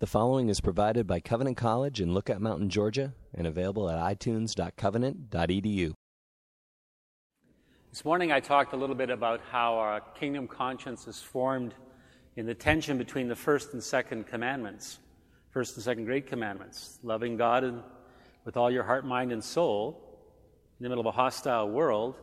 The following is provided by Covenant College in Lookout Mountain, Georgia, and available at itunes.covenant.edu. This morning I talked a little bit about how our kingdom conscience is formed in the tension between the first and second commandments, first and second great commandments, loving God with all your heart, mind, and soul in the middle of a hostile world,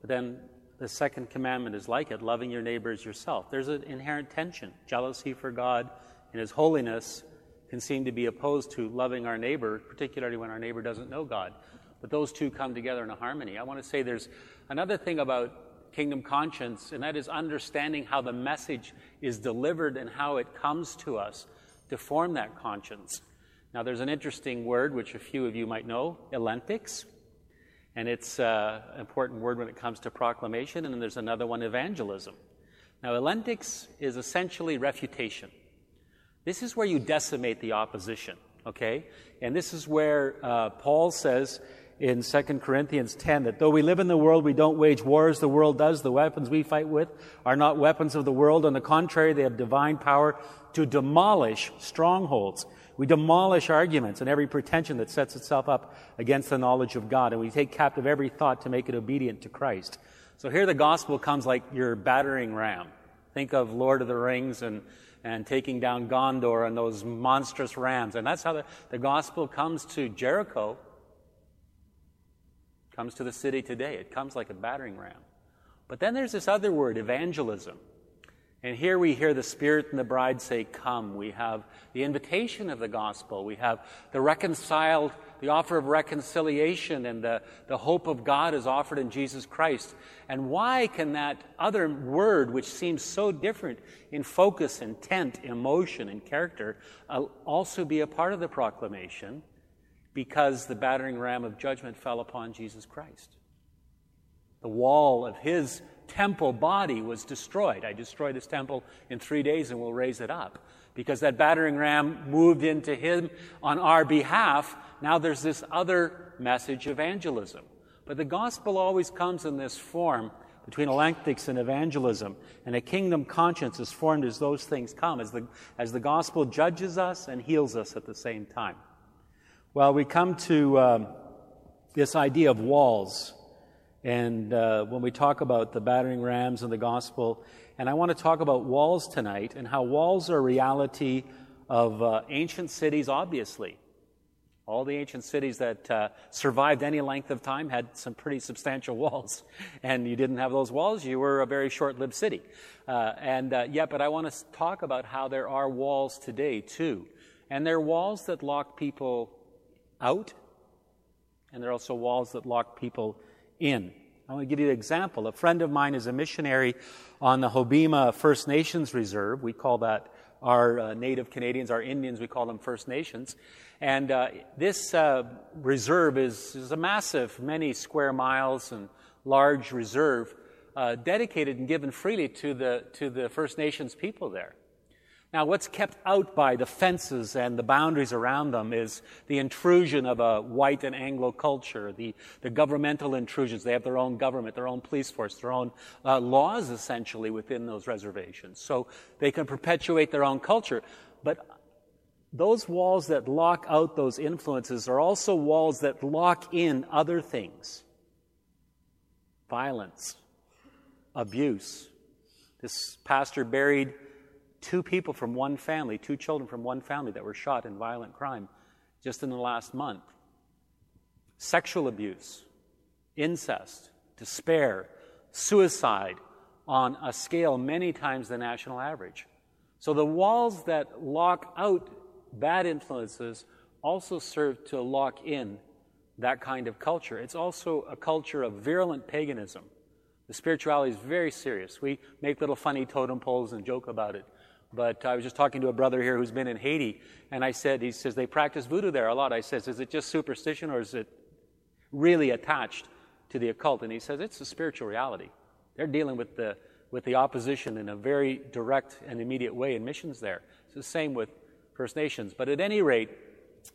but then the second commandment is like it loving your neighbor as yourself. There's an inherent tension. Jealousy for God and His holiness can seem to be opposed to loving our neighbor, particularly when our neighbor doesn't know God. But those two come together in a harmony. I want to say there's another thing about kingdom conscience, and that is understanding how the message is delivered and how it comes to us to form that conscience. Now, there's an interesting word which a few of you might know, elenctics, and it's uh, an important word when it comes to proclamation, and then there's another one, evangelism. Now, elenctics is essentially refutation. This is where you decimate the opposition, okay? And this is where uh, Paul says in 2 Corinthians 10 that though we live in the world, we don't wage war as the world does. The weapons we fight with are not weapons of the world. On the contrary, they have divine power to demolish strongholds. We demolish arguments and every pretension that sets itself up against the knowledge of God. And we take captive every thought to make it obedient to Christ. So here the gospel comes like your battering ram. Think of Lord of the Rings and and taking down Gondor and those monstrous rams. And that's how the, the gospel comes to Jericho, comes to the city today. It comes like a battering ram. But then there's this other word, evangelism. And here we hear the Spirit and the bride say, Come. We have the invitation of the gospel. We have the reconciled, the offer of reconciliation, and the, the hope of God is offered in Jesus Christ. And why can that other word, which seems so different in focus, intent, emotion, and character, uh, also be a part of the proclamation? Because the battering ram of judgment fell upon Jesus Christ. The wall of his temple body was destroyed. I destroyed his temple in three days and will raise it up. Because that battering ram moved into him on our behalf, now there's this other message, evangelism. But the gospel always comes in this form between elenctics and evangelism. And a kingdom conscience is formed as those things come, as the, as the gospel judges us and heals us at the same time. Well, we come to um, this idea of walls. And uh, when we talk about the battering rams and the gospel, and I want to talk about walls tonight and how walls are a reality of uh, ancient cities, obviously. All the ancient cities that uh, survived any length of time had some pretty substantial walls. And you didn't have those walls, you were a very short lived city. Uh, and uh, yeah, but I want to talk about how there are walls today, too. And there are walls that lock people out, and there are also walls that lock people in. I want to give you an example. A friend of mine is a missionary on the Hobbema First Nations Reserve. We call that our uh, Native Canadians, our Indians, we call them First Nations. And uh, this uh, reserve is, is, a massive, many square miles and large reserve uh, dedicated and given freely to the, to the First Nations people there. Now, what's kept out by the fences and the boundaries around them is the intrusion of a white and Anglo culture, the, the governmental intrusions. They have their own government, their own police force, their own uh, laws essentially within those reservations. So they can perpetuate their own culture. But those walls that lock out those influences are also walls that lock in other things violence, abuse. This pastor buried two people from one family, two children from one family that were shot in violent crime just in the last month. Sexual abuse, incest, despair, suicide on a scale many times the national average. So the walls that lock out bad influences also serve to lock in that kind of culture. It's also a culture of virulent paganism. The spirituality is very serious. We make little funny totem poles and joke about it. But I was just talking to a brother here who's been in Haiti, and I said, he says, they practice voodoo there a lot. I says, is it just superstition or is it really attached to the occult? And he says, it's a spiritual reality. They're dealing with the, with the opposition in a very direct and immediate way in missions there. It's the same with First Nations. But at any rate,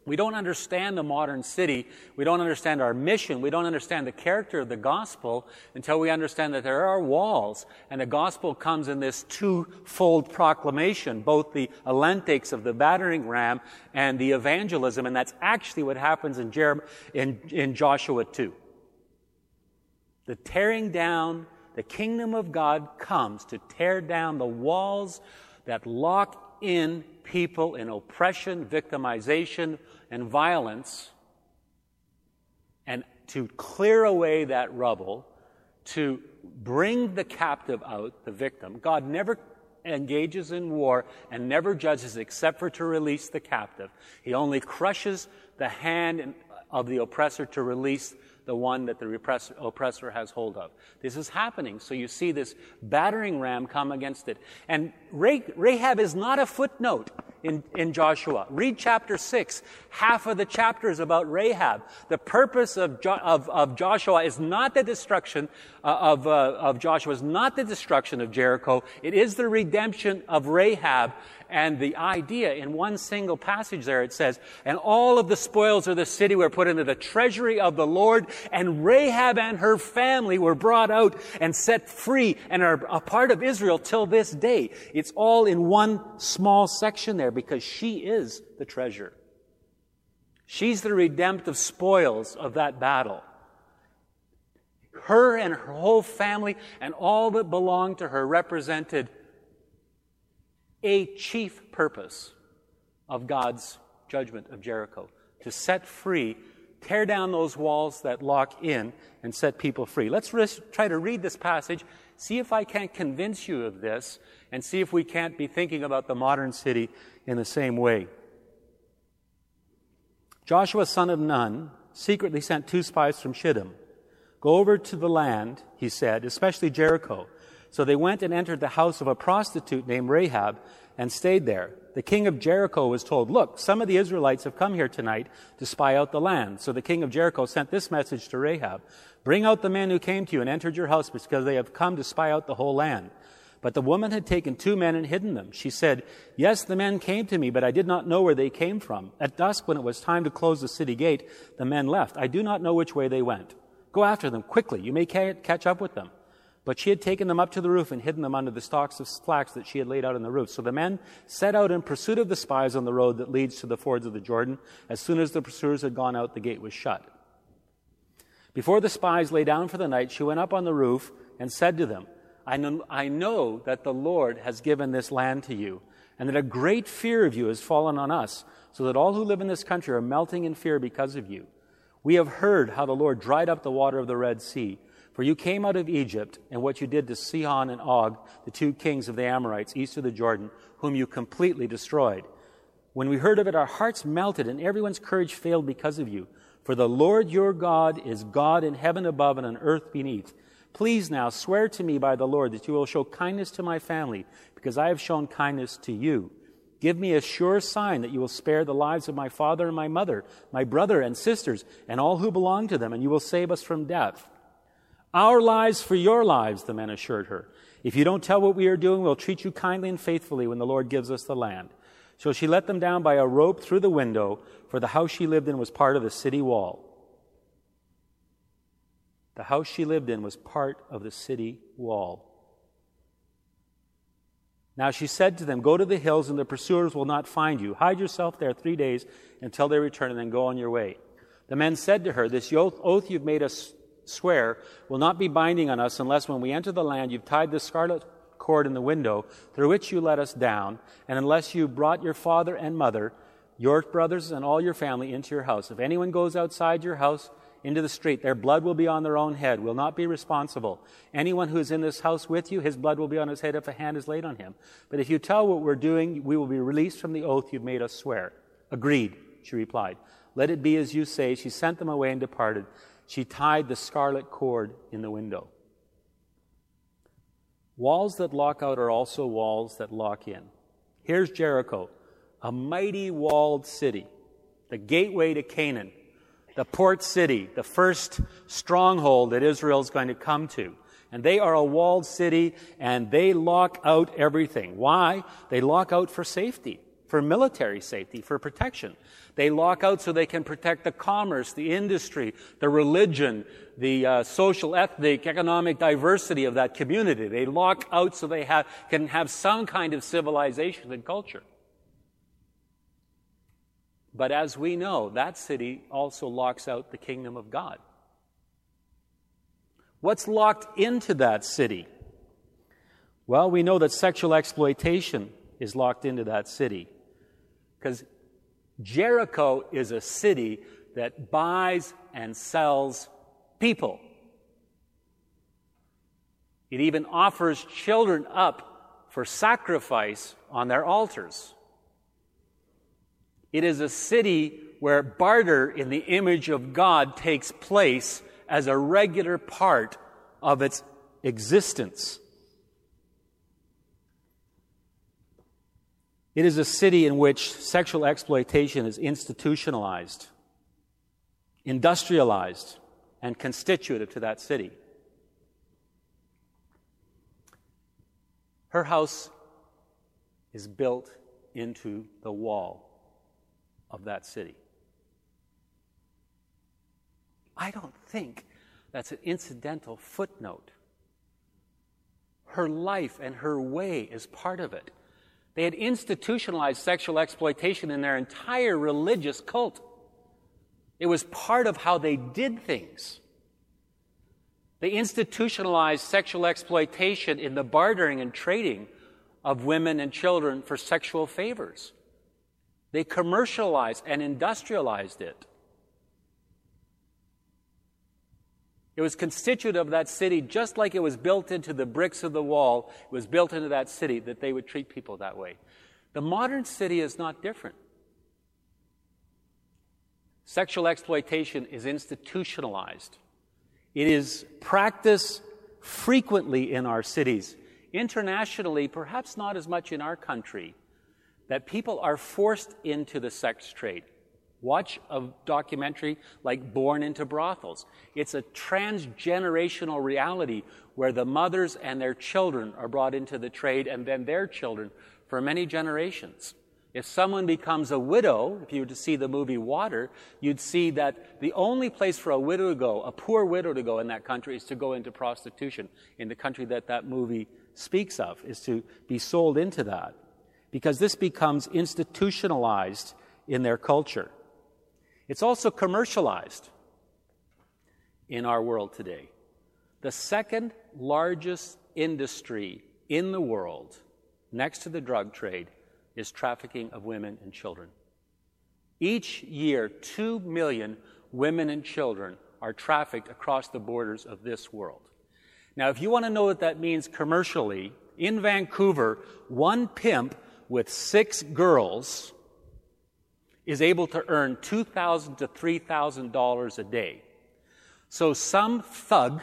we don't understand the modern city. We don't understand our mission. We don't understand the character of the gospel until we understand that there are walls. And the gospel comes in this twofold proclamation, both the elenctics of the battering ram and the evangelism. And that's actually what happens in, Jer- in, in Joshua 2. The tearing down, the kingdom of God comes to tear down the walls that lock in people in oppression, victimization, and violence, and to clear away that rubble, to bring the captive out, the victim. God never engages in war and never judges except for to release the captive. He only crushes the hand of the oppressor to release the one that the oppressor, has hold of. This is happening. So you see this battering ram come against it. And Rahab is not a footnote in, in Joshua. Read chapter 6. Half of the chapter is about Rahab. The purpose of, jo- of, of Joshua is not the destruction uh, of, uh, of Joshua, is not the destruction of Jericho. It is the redemption of Rahab and the idea in one single passage there, it says, and all of the spoils of the city were put into the treasury of the Lord, and Rahab and her family were brought out and set free and are a part of Israel till this day. It's all in one small section there because she is the treasure. She's the redemptive spoils of that battle. Her and her whole family and all that belonged to her represented a chief purpose of God's judgment of Jericho to set free, tear down those walls that lock in, and set people free. Let's try to read this passage, see if I can't convince you of this, and see if we can't be thinking about the modern city in the same way. Joshua, son of Nun, secretly sent two spies from Shittim. Go over to the land, he said, especially Jericho so they went and entered the house of a prostitute named Rahab and stayed there. The king of Jericho was told, Look, some of the Israelites have come here tonight to spy out the land. So the king of Jericho sent this message to Rahab Bring out the men who came to you and entered your house because they have come to spy out the whole land. But the woman had taken two men and hidden them. She said, Yes, the men came to me, but I did not know where they came from. At dusk, when it was time to close the city gate, the men left. I do not know which way they went. Go after them quickly. You may catch up with them. But she had taken them up to the roof and hidden them under the stalks of flax that she had laid out on the roof. So the men set out in pursuit of the spies on the road that leads to the fords of the Jordan. As soon as the pursuers had gone out, the gate was shut. Before the spies lay down for the night, she went up on the roof and said to them, I know, I know that the Lord has given this land to you, and that a great fear of you has fallen on us, so that all who live in this country are melting in fear because of you. We have heard how the Lord dried up the water of the Red Sea for you came out of Egypt, and what you did to Sihon and Og, the two kings of the Amorites east of the Jordan, whom you completely destroyed. When we heard of it, our hearts melted, and everyone's courage failed because of you. For the Lord your God is God in heaven above and on earth beneath. Please now swear to me by the Lord that you will show kindness to my family, because I have shown kindness to you. Give me a sure sign that you will spare the lives of my father and my mother, my brother and sisters, and all who belong to them, and you will save us from death. Our lives for your lives, the men assured her. If you don't tell what we are doing, we'll treat you kindly and faithfully when the Lord gives us the land. So she let them down by a rope through the window, for the house she lived in was part of the city wall. The house she lived in was part of the city wall. Now she said to them, Go to the hills, and the pursuers will not find you. Hide yourself there three days until they return, and then go on your way. The men said to her, This oath you've made us swear will not be binding on us unless when we enter the land you've tied the scarlet cord in the window through which you let us down, and unless you brought your father and mother, your brothers, and all your family into your house. If anyone goes outside your house into the street, their blood will be on their own head, will not be responsible. Anyone who is in this house with you, his blood will be on his head if a hand is laid on him. But if you tell what we're doing, we will be released from the oath you've made us swear. Agreed, she replied. Let it be as you say. She sent them away and departed she tied the scarlet cord in the window. Walls that lock out are also walls that lock in. Here's Jericho, a mighty walled city, the gateway to Canaan, the port city, the first stronghold that Israel is going to come to. And they are a walled city and they lock out everything. Why? They lock out for safety for military safety, for protection. They lock out so they can protect the commerce, the industry, the religion, the uh, social, ethnic, economic diversity of that community. They lock out so they have, can have some kind of civilization and culture. But as we know, that city also locks out the kingdom of God. What's locked into that city? Well, we know that sexual exploitation is locked into that city. Because Jericho is a city that buys and sells people. It even offers children up for sacrifice on their altars. It is a city where barter in the image of God takes place as a regular part of its existence. It is a city in which sexual exploitation is institutionalized, industrialized, and constitutive to that city. Her house is built into the wall of that city. I don't think that's an incidental footnote. Her life and her way is part of it. They had institutionalized sexual exploitation in their entire religious cult. It was part of how they did things. They institutionalized sexual exploitation in the bartering and trading of women and children for sexual favors. They commercialized and industrialized it. It was constituted of that city, just like it was built into the bricks of the wall, it was built into that city that they would treat people that way. The modern city is not different. Sexual exploitation is institutionalized. It is practiced frequently in our cities. Internationally, perhaps not as much in our country, that people are forced into the sex trade. Watch a documentary like Born into Brothels. It's a transgenerational reality where the mothers and their children are brought into the trade and then their children for many generations. If someone becomes a widow, if you were to see the movie Water, you'd see that the only place for a widow to go, a poor widow to go in that country, is to go into prostitution. In the country that that movie speaks of, is to be sold into that. Because this becomes institutionalized in their culture. It's also commercialized in our world today. The second largest industry in the world, next to the drug trade, is trafficking of women and children. Each year, 2 million women and children are trafficked across the borders of this world. Now, if you want to know what that means commercially, in Vancouver, one pimp with six girls is able to earn $2,000 to $3,000 a day. So some thug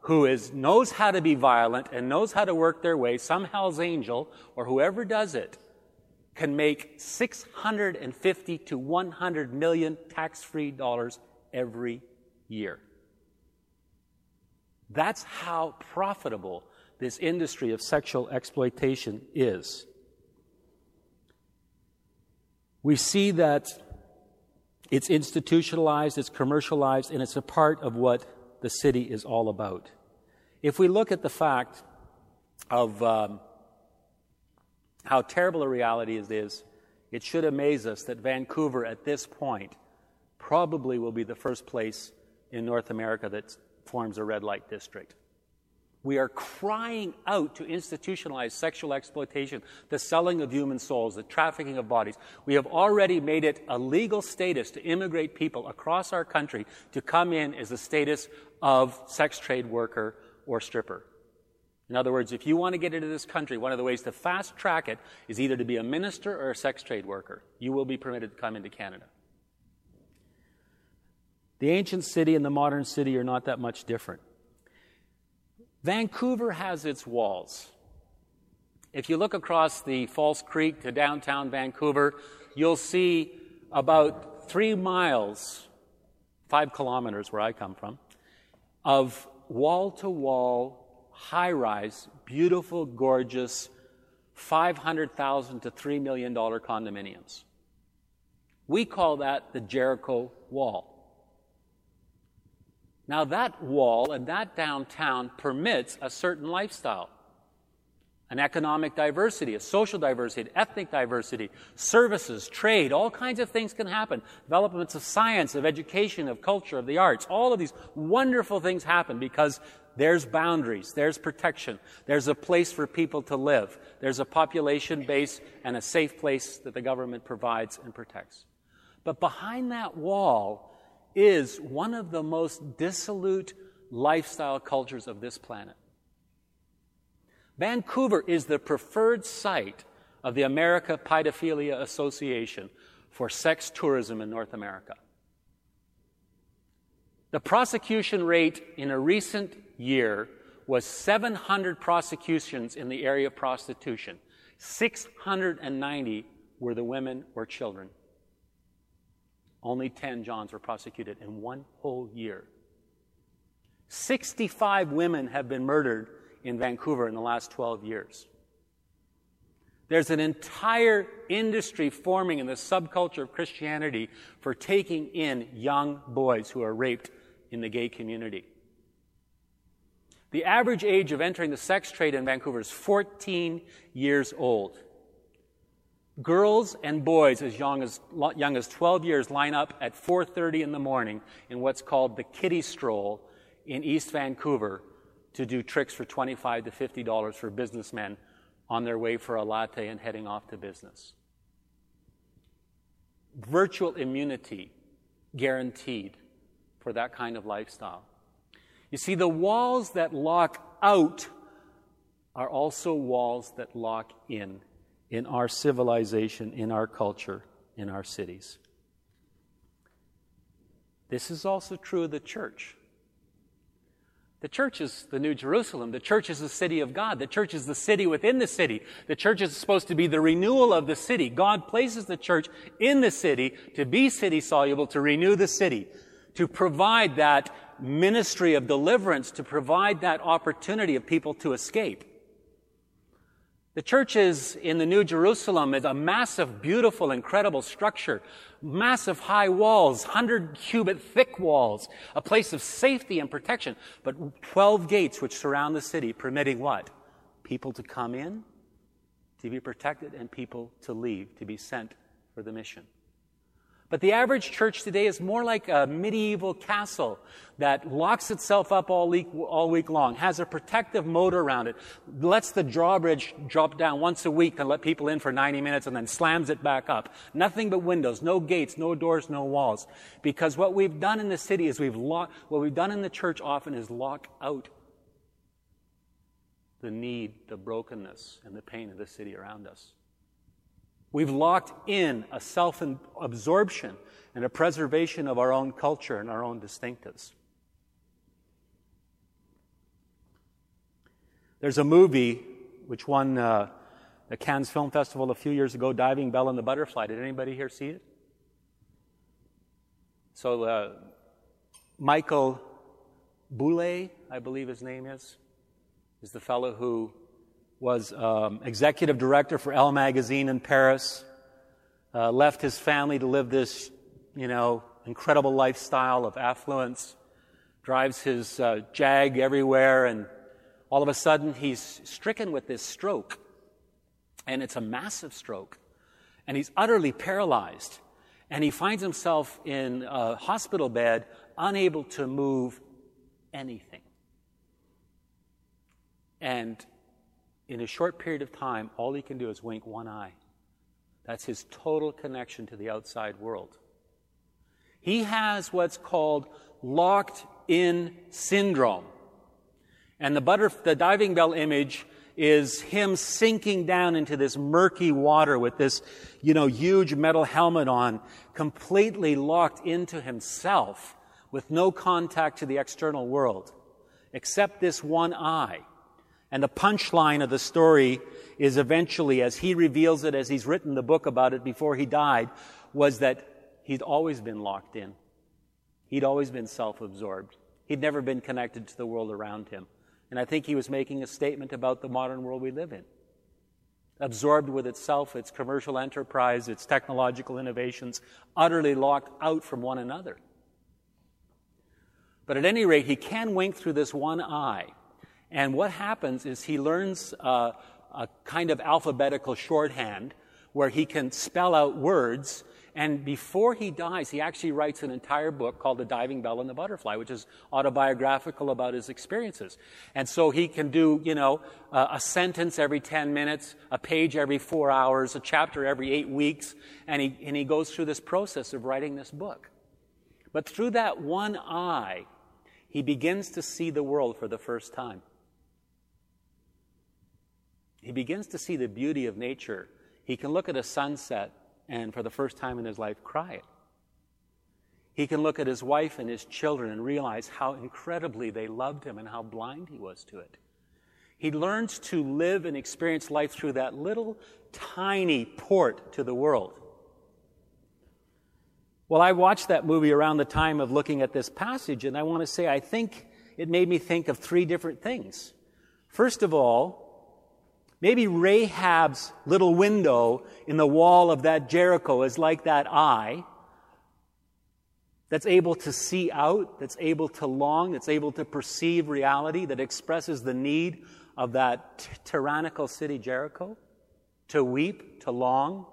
who is, knows how to be violent and knows how to work their way, some Hell's Angel or whoever does it, can make 650 to 100 million tax-free dollars every year. That's how profitable this industry of sexual exploitation is we see that it's institutionalized, it's commercialized, and it's a part of what the city is all about. If we look at the fact of um, how terrible a reality it is, it should amaze us that Vancouver at this point probably will be the first place in North America that forms a red light district. We are crying out to institutionalize sexual exploitation, the selling of human souls, the trafficking of bodies. We have already made it a legal status to immigrate people across our country to come in as a status of sex trade worker or stripper. In other words, if you want to get into this country, one of the ways to fast track it is either to be a minister or a sex trade worker. You will be permitted to come into Canada. The ancient city and the modern city are not that much different. Vancouver has its walls. If you look across the False Creek to downtown Vancouver, you'll see about three miles, five kilometers where I come from, of wall to wall, high rise, beautiful, gorgeous, 500,000 to $3 million condominiums. We call that the Jericho Wall. Now, that wall and that downtown permits a certain lifestyle an economic diversity, a social diversity, ethnic diversity, services, trade, all kinds of things can happen. Developments of science, of education, of culture, of the arts, all of these wonderful things happen because there's boundaries, there's protection, there's a place for people to live, there's a population base and a safe place that the government provides and protects. But behind that wall is one of the most dissolute lifestyle cultures of this planet. Vancouver is the preferred site of the America Pedophilia Association for sex tourism in North America. The prosecution rate in a recent year was 700 prosecutions in the area of prostitution. 690 were the women or children. Only 10 Johns were prosecuted in one whole year. 65 women have been murdered in Vancouver in the last 12 years. There's an entire industry forming in the subculture of Christianity for taking in young boys who are raped in the gay community. The average age of entering the sex trade in Vancouver is 14 years old. Girls and boys as young as, young as 12 years line up at 4.30 in the morning in what's called the Kitty Stroll in East Vancouver to do tricks for 25 to $50 for businessmen on their way for a latte and heading off to business. Virtual immunity guaranteed for that kind of lifestyle. You see, the walls that lock out are also walls that lock in in our civilization, in our culture, in our cities. This is also true of the church. The church is the New Jerusalem. The church is the city of God. The church is the city within the city. The church is supposed to be the renewal of the city. God places the church in the city to be city soluble, to renew the city, to provide that ministry of deliverance, to provide that opportunity of people to escape. The churches in the New Jerusalem is a massive, beautiful, incredible structure. Massive high walls, 100 cubit thick walls, a place of safety and protection, but 12 gates which surround the city, permitting what? People to come in, to be protected, and people to leave, to be sent for the mission. But the average church today is more like a medieval castle that locks itself up all week, all week long, has a protective moat around it, lets the drawbridge drop down once a week and let people in for 90 minutes and then slams it back up. Nothing but windows, no gates, no doors, no walls. Because what we've done in the city is we've locked, what we've done in the church often is lock out the need, the brokenness, and the pain of the city around us. We've locked in a self absorption and a preservation of our own culture and our own distinctives. There's a movie which won uh, the Cannes Film Festival a few years ago, Diving Bell and the Butterfly. Did anybody here see it? So, uh, Michael Bublé, I believe his name is, is the fellow who was um, executive director for Elle magazine in Paris, uh, left his family to live this, you know, incredible lifestyle of affluence, drives his uh, Jag everywhere, and all of a sudden he's stricken with this stroke. And it's a massive stroke. And he's utterly paralyzed. And he finds himself in a hospital bed, unable to move anything. And in a short period of time, all he can do is wink one eye. That's his total connection to the outside world. He has what's called locked in syndrome. And the, butter, the diving bell image is him sinking down into this murky water with this, you know, huge metal helmet on, completely locked into himself with no contact to the external world, except this one eye. And the punchline of the story is eventually, as he reveals it, as he's written the book about it before he died, was that he'd always been locked in. He'd always been self absorbed. He'd never been connected to the world around him. And I think he was making a statement about the modern world we live in. absorbed with itself, its commercial enterprise, its technological innovations, utterly locked out from one another. But at any rate, he can wink through this one eye. And what happens is he learns uh, a kind of alphabetical shorthand where he can spell out words and before he dies, he actually writes an entire book called The Diving Bell and the Butterfly, which is autobiographical about his experiences. And so he can do, you know, uh, a sentence every 10 minutes, a page every four hours, a chapter every eight weeks, and he, and he goes through this process of writing this book. But through that one eye, he begins to see the world for the first time. He begins to see the beauty of nature. He can look at a sunset and for the first time in his life cry it. He can look at his wife and his children and realize how incredibly they loved him and how blind he was to it. He learns to live and experience life through that little tiny port to the world. Well, I watched that movie around the time of looking at this passage, and I want to say I think it made me think of three different things. First of all, Maybe Rahab's little window in the wall of that Jericho is like that eye that's able to see out, that's able to long, that's able to perceive reality, that expresses the need of that t- tyrannical city, Jericho, to weep, to long,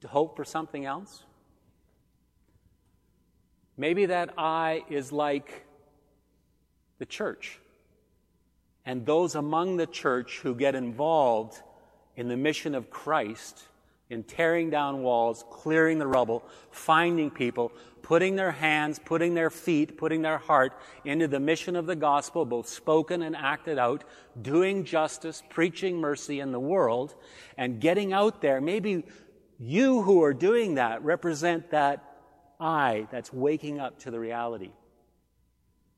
to hope for something else. Maybe that eye is like the church and those among the church who get involved in the mission of Christ in tearing down walls, clearing the rubble, finding people, putting their hands, putting their feet, putting their heart into the mission of the gospel, both spoken and acted out, doing justice, preaching mercy in the world, and getting out there. Maybe you who are doing that represent that eye that's waking up to the reality,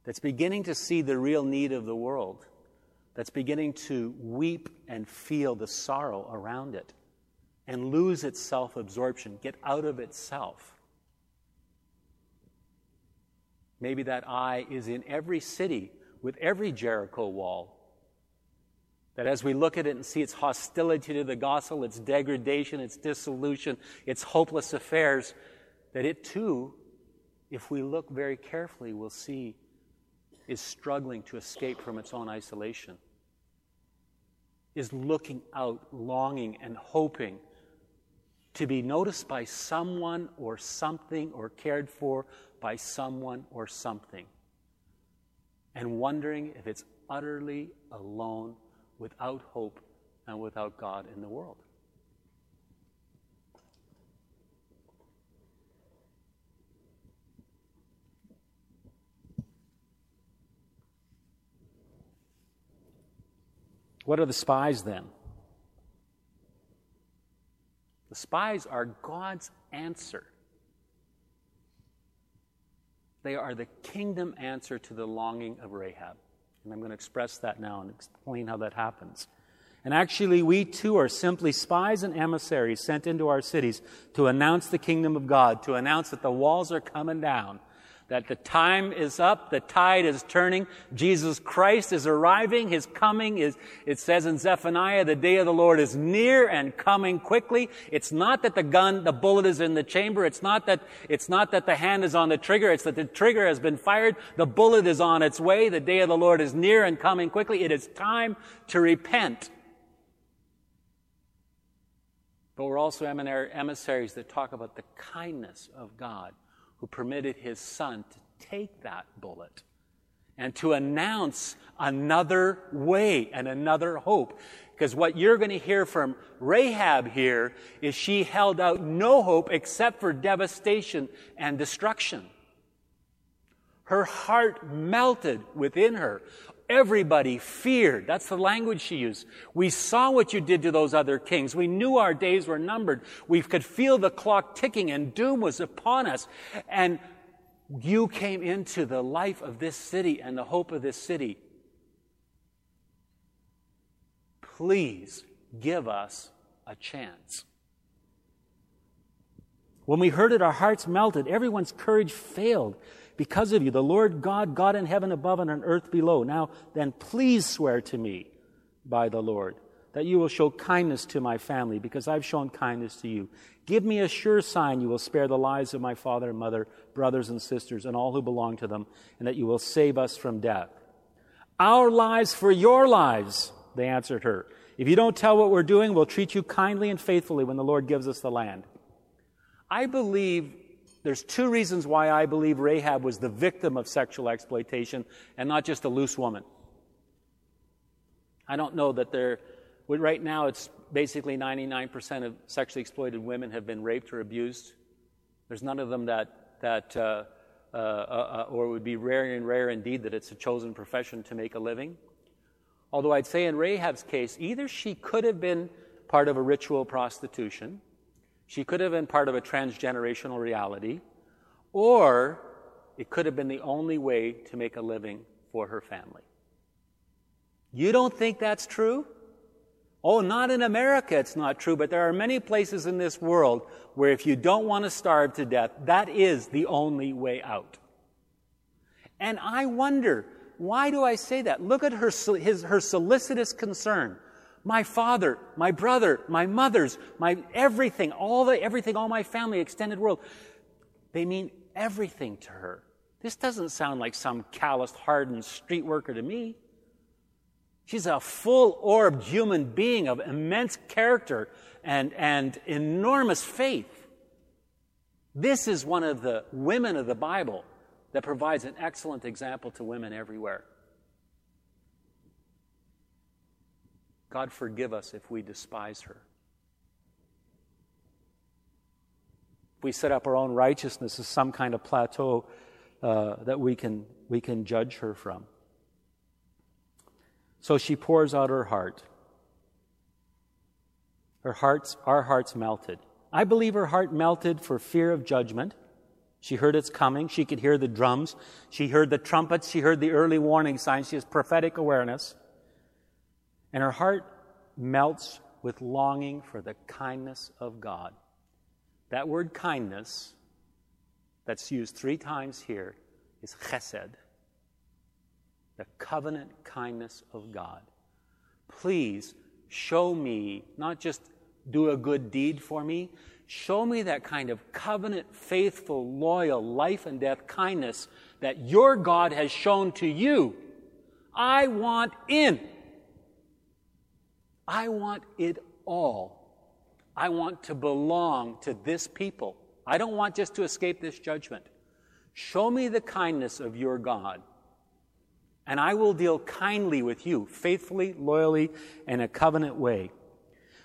that's beginning to see the real need of the world that's beginning to weep and feel the sorrow around it and lose its self absorption, get out of itself. Maybe that eye is in every city with every Jericho wall. That as we look at it and see its hostility to the gospel, its degradation, its dissolution, its hopeless affairs, that it too, if we look very carefully, will see is struggling to escape from its own isolation, is looking out, longing, and hoping to be noticed by someone or something or cared for by someone or something, and wondering if it's utterly alone, without hope, and without God in the world. What are the spies then? The spies are God's answer. They are the kingdom answer to the longing of Rahab. And I'm going to express that now and explain how that happens. And actually, we too are simply spies and emissaries sent into our cities to announce the kingdom of God, to announce that the walls are coming down, that the time is up, the tide is turning, Jesus Christ is arriving, His coming is, it says in Zephaniah, the day of the Lord is near and coming quickly. It's not that the gun, the bullet is in the chamber, it's not that, it's not that the hand is on the trigger, it's that the trigger has been fired, the bullet is on its way, the day of the Lord is near and coming quickly. It is time to repent. But we're also emissaries that talk about the kindness of God who permitted his son to take that bullet and to announce another way and another hope. Because what you're going to hear from Rahab here is she held out no hope except for devastation and destruction. Her heart melted within her. Everybody feared. That's the language she used. We saw what you did to those other kings. We knew our days were numbered. We could feel the clock ticking and doom was upon us. And you came into the life of this city and the hope of this city. Please give us a chance. When we heard it, our hearts melted. Everyone's courage failed because of you, the Lord God, God in heaven above and on earth below. Now then, please swear to me by the Lord that you will show kindness to my family because I've shown kindness to you. Give me a sure sign you will spare the lives of my father and mother, brothers and sisters, and all who belong to them, and that you will save us from death. Our lives for your lives, they answered her. If you don't tell what we're doing, we'll treat you kindly and faithfully when the Lord gives us the land. I believe there's two reasons why I believe Rahab was the victim of sexual exploitation and not just a loose woman. I don't know that there, right now it's basically 99% of sexually exploited women have been raped or abused. There's none of them that, that uh, uh, uh, or it would be rare and rare indeed that it's a chosen profession to make a living. Although I'd say in Rahab's case, either she could have been part of a ritual prostitution, she could have been part of a transgenerational reality, or it could have been the only way to make a living for her family. You don't think that's true? Oh, not in America, it's not true, but there are many places in this world where if you don't want to starve to death, that is the only way out. And I wonder, why do I say that? Look at her, his, her solicitous concern my father, my brother, my mother's, my everything, all the everything, all my family, extended world. They mean everything to her. This doesn't sound like some calloused, hardened street worker to me. She's a full orbed human being of immense character and, and enormous faith. This is one of the women of the Bible that provides an excellent example to women everywhere. God forgive us if we despise her. If we set up our own righteousness as some kind of plateau uh, that we can, we can judge her from. So she pours out her heart. Her hearts, our hearts melted. I believe her heart melted for fear of judgment. She heard its coming. She could hear the drums. She heard the trumpets. She heard the early warning signs. She has prophetic awareness. And her heart melts with longing for the kindness of God. That word kindness, that's used three times here, is chesed, the covenant kindness of God. Please show me, not just do a good deed for me, show me that kind of covenant, faithful, loyal, life and death kindness that your God has shown to you. I want in. I want it all. I want to belong to this people. I don't want just to escape this judgment. Show me the kindness of your God, and I will deal kindly with you, faithfully, loyally, in a covenant way.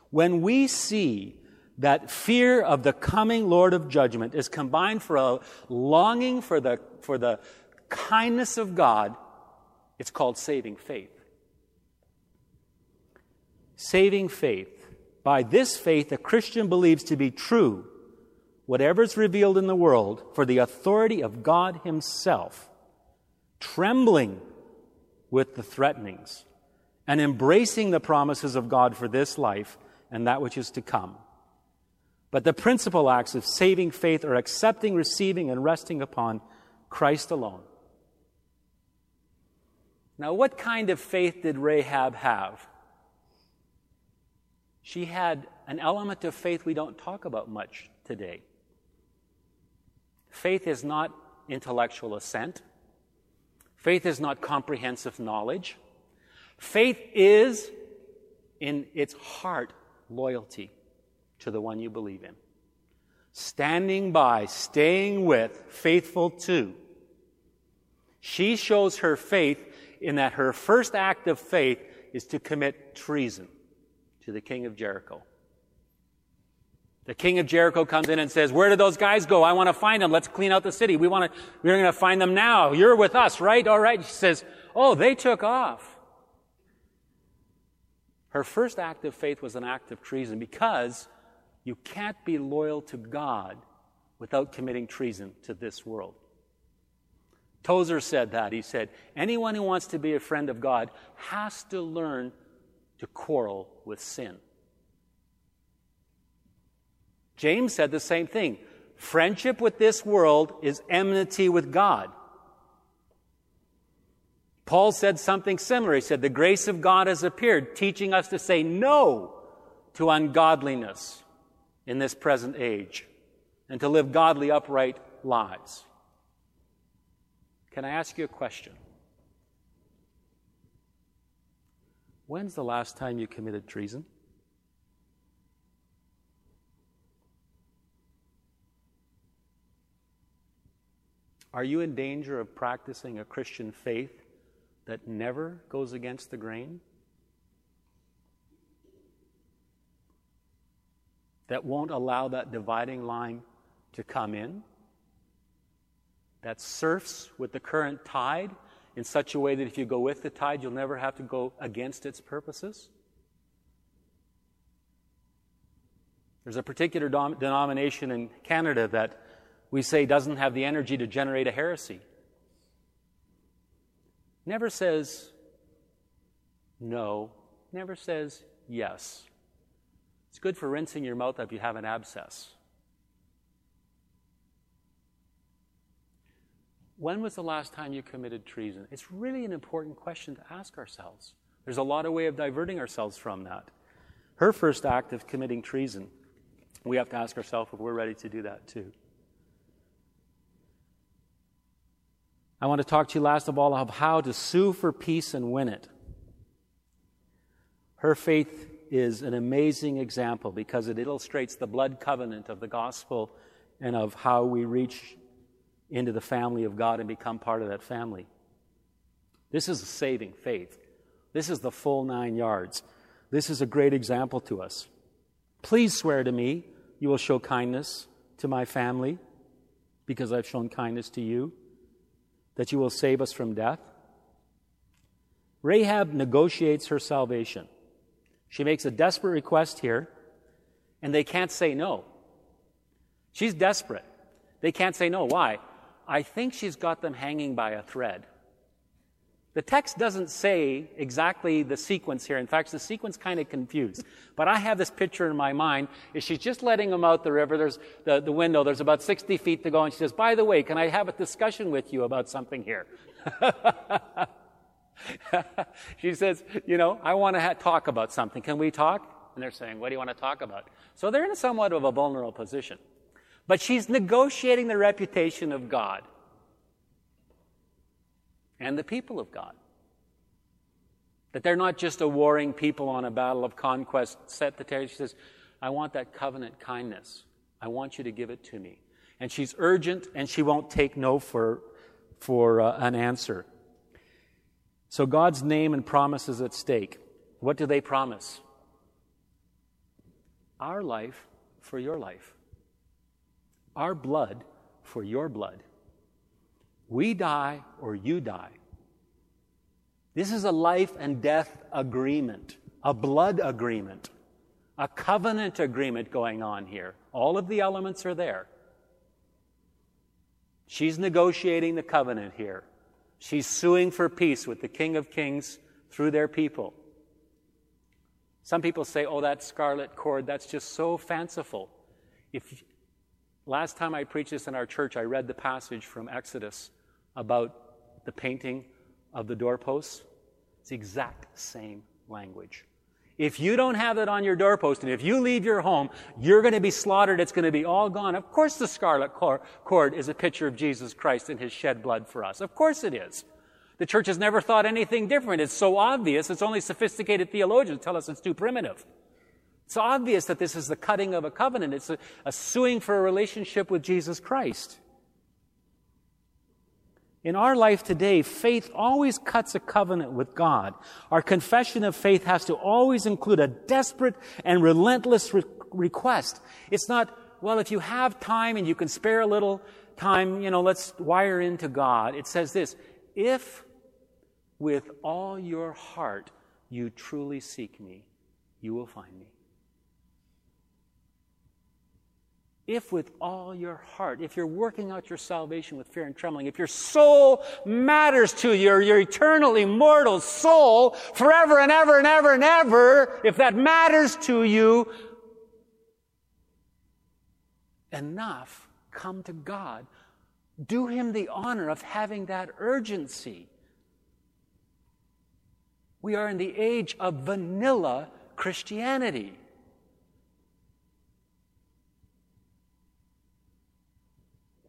When we see that fear of the coming Lord of judgment is combined for a longing for the, for the kindness of God, it's called saving faith saving faith. By this faith, a Christian believes to be true whatever is revealed in the world for the authority of God Himself, trembling with the threatenings, and embracing the promises of God for this life and that which is to come. But the principal acts of saving faith are accepting, receiving, and resting upon Christ alone. Now, what kind of faith did Rahab have? She had an element of faith we don't talk about much today. Faith is not intellectual assent. Faith is not comprehensive knowledge. Faith is, in its heart, loyalty to the one you believe in. Standing by, staying with, faithful to. She shows her faith in that her first act of faith is to commit treason to the king of Jericho. The king of Jericho comes in and says, Where did those guys go? I want to find them. Let's clean out the city. We want to, we're going to find them now. You're with us, right? All right. She says, Oh, they took off. Her first act of faith was an act of treason because you can't be loyal to God without committing treason to this world. Tozer said that. He said, Anyone who wants to be a friend of God has to learn to quarrel with sin. James said the same thing. Friendship with this world is enmity with God. Paul said something similar. He said, The grace of God has appeared, teaching us to say no to ungodliness in this present age and to live godly, upright lives. Can I ask you a question? When's the last time you committed treason? Are you in danger of practicing a Christian faith that never goes against the grain? That won't allow that dividing line to come in? That surfs with the current tide in such a way that if you go with the tide, you'll never have to go against its purposes? There's a particular dom- denomination in Canada that we say doesn't have the energy to generate a heresy. Never says no, never says yes. It's good for rinsing your mouth up if you have an abscess. When was the last time you committed treason? It's really an important question to ask ourselves. There's a lot of way of diverting ourselves from that. Her first act of committing treason, we have to ask ourselves if we're ready to do that too. I want to talk to you last of all of how to sue for peace and win it. Her faith is an amazing example because it illustrates the blood covenant of the gospel and of how we reach into the family of God and become part of that family. This is a saving faith. This is the full nine yards. This is a great example to us. Please swear to me you will show kindness to my family because I've shown kindness to you, that you will save us from death. Rahab negotiates her salvation. She makes a desperate request here, and they can't say no. She's desperate. They can't say no. Why? I think she's got them hanging by a thread. The text doesn't say exactly the sequence here. In fact, the sequence kind of confused. But I have this picture in my mind. Is she's just letting them out the river? There's the, the window. There's about 60 feet to go. And she says, by the way, can I have a discussion with you about something here? she says, you know, I want to ha- talk about something. Can we talk? And they're saying, what do you want to talk about? So they're in somewhat of a vulnerable position. But she's negotiating the reputation of God and the people of God. That they're not just a warring people on a battle of conquest set the territory. She says, I want that covenant kindness. I want you to give it to me. And she's urgent and she won't take no for, for uh, an answer. So God's name and promise is at stake. What do they promise? Our life for your life our blood for your blood. We die or you die. This is a life and death agreement, a blood agreement, a covenant agreement going on here. All of the elements are there. She's negotiating the covenant here. She's suing for peace with the King of Kings through their people. Some people say, oh, that scarlet cord, that's just so fanciful. If, Last time I preached this in our church, I read the passage from Exodus about the painting of the doorposts. It's the exact same language. If you don't have it on your doorpost and if you leave your home, you're going to be slaughtered. It's going to be all gone. Of course, the scarlet cord is a picture of Jesus Christ and his shed blood for us. Of course it is. The church has never thought anything different. It's so obvious. It's only sophisticated theologians tell us it's too primitive. It's obvious that this is the cutting of a covenant. It's a, a suing for a relationship with Jesus Christ. In our life today, faith always cuts a covenant with God. Our confession of faith has to always include a desperate and relentless re- request. It's not, well, if you have time and you can spare a little time, you know, let's wire into God. It says this, if with all your heart you truly seek me, you will find me. If with all your heart, if you're working out your salvation with fear and trembling, if your soul matters to you, your eternal, immortal soul, forever and ever and ever and ever, if that matters to you, enough, come to God. Do Him the honor of having that urgency. We are in the age of vanilla Christianity.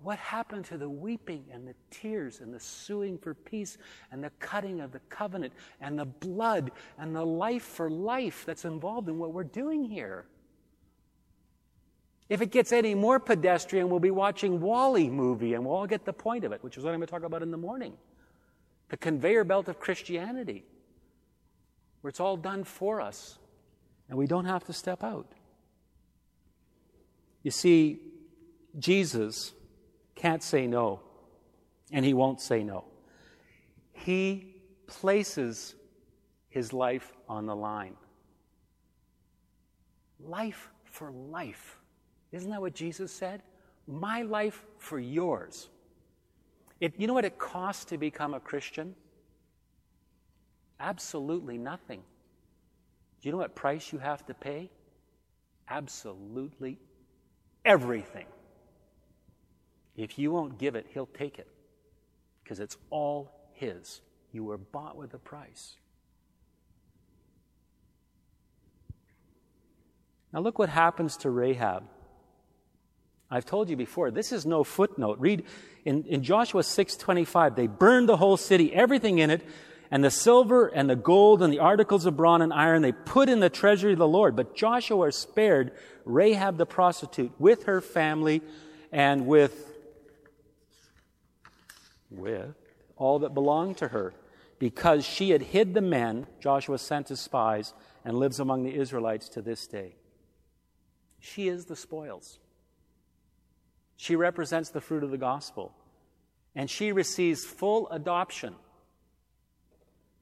What happened to the weeping and the tears and the suing for peace and the cutting of the covenant and the blood and the life for life that's involved in what we're doing here? If it gets any more pedestrian, we'll be watching WALL-E movie and we'll all get the point of it, which is what I'm going to talk about in the morning. The conveyor belt of Christianity, where it's all done for us and we don't have to step out. You see, Jesus can't say no, and he won't say no. He places his life on the line. Life for life. Isn't that what Jesus said? My life for yours. It, you know what it costs to become a Christian? Absolutely nothing. Do you know what price you have to pay? Absolutely everything. If you won't give it, he'll take it because it's all his. You were bought with a price. Now, look what happens to Rahab. I've told you before, this is no footnote. Read in, in Joshua 6:25, they burned the whole city, everything in it, and the silver and the gold and the articles of bronze and iron they put in the treasury of the Lord. But Joshua spared Rahab the prostitute with her family and with with all that belonged to her, because she had hid the men Joshua sent as spies and lives among the Israelites to this day. She is the spoils. She represents the fruit of the gospel. And she receives full adoption.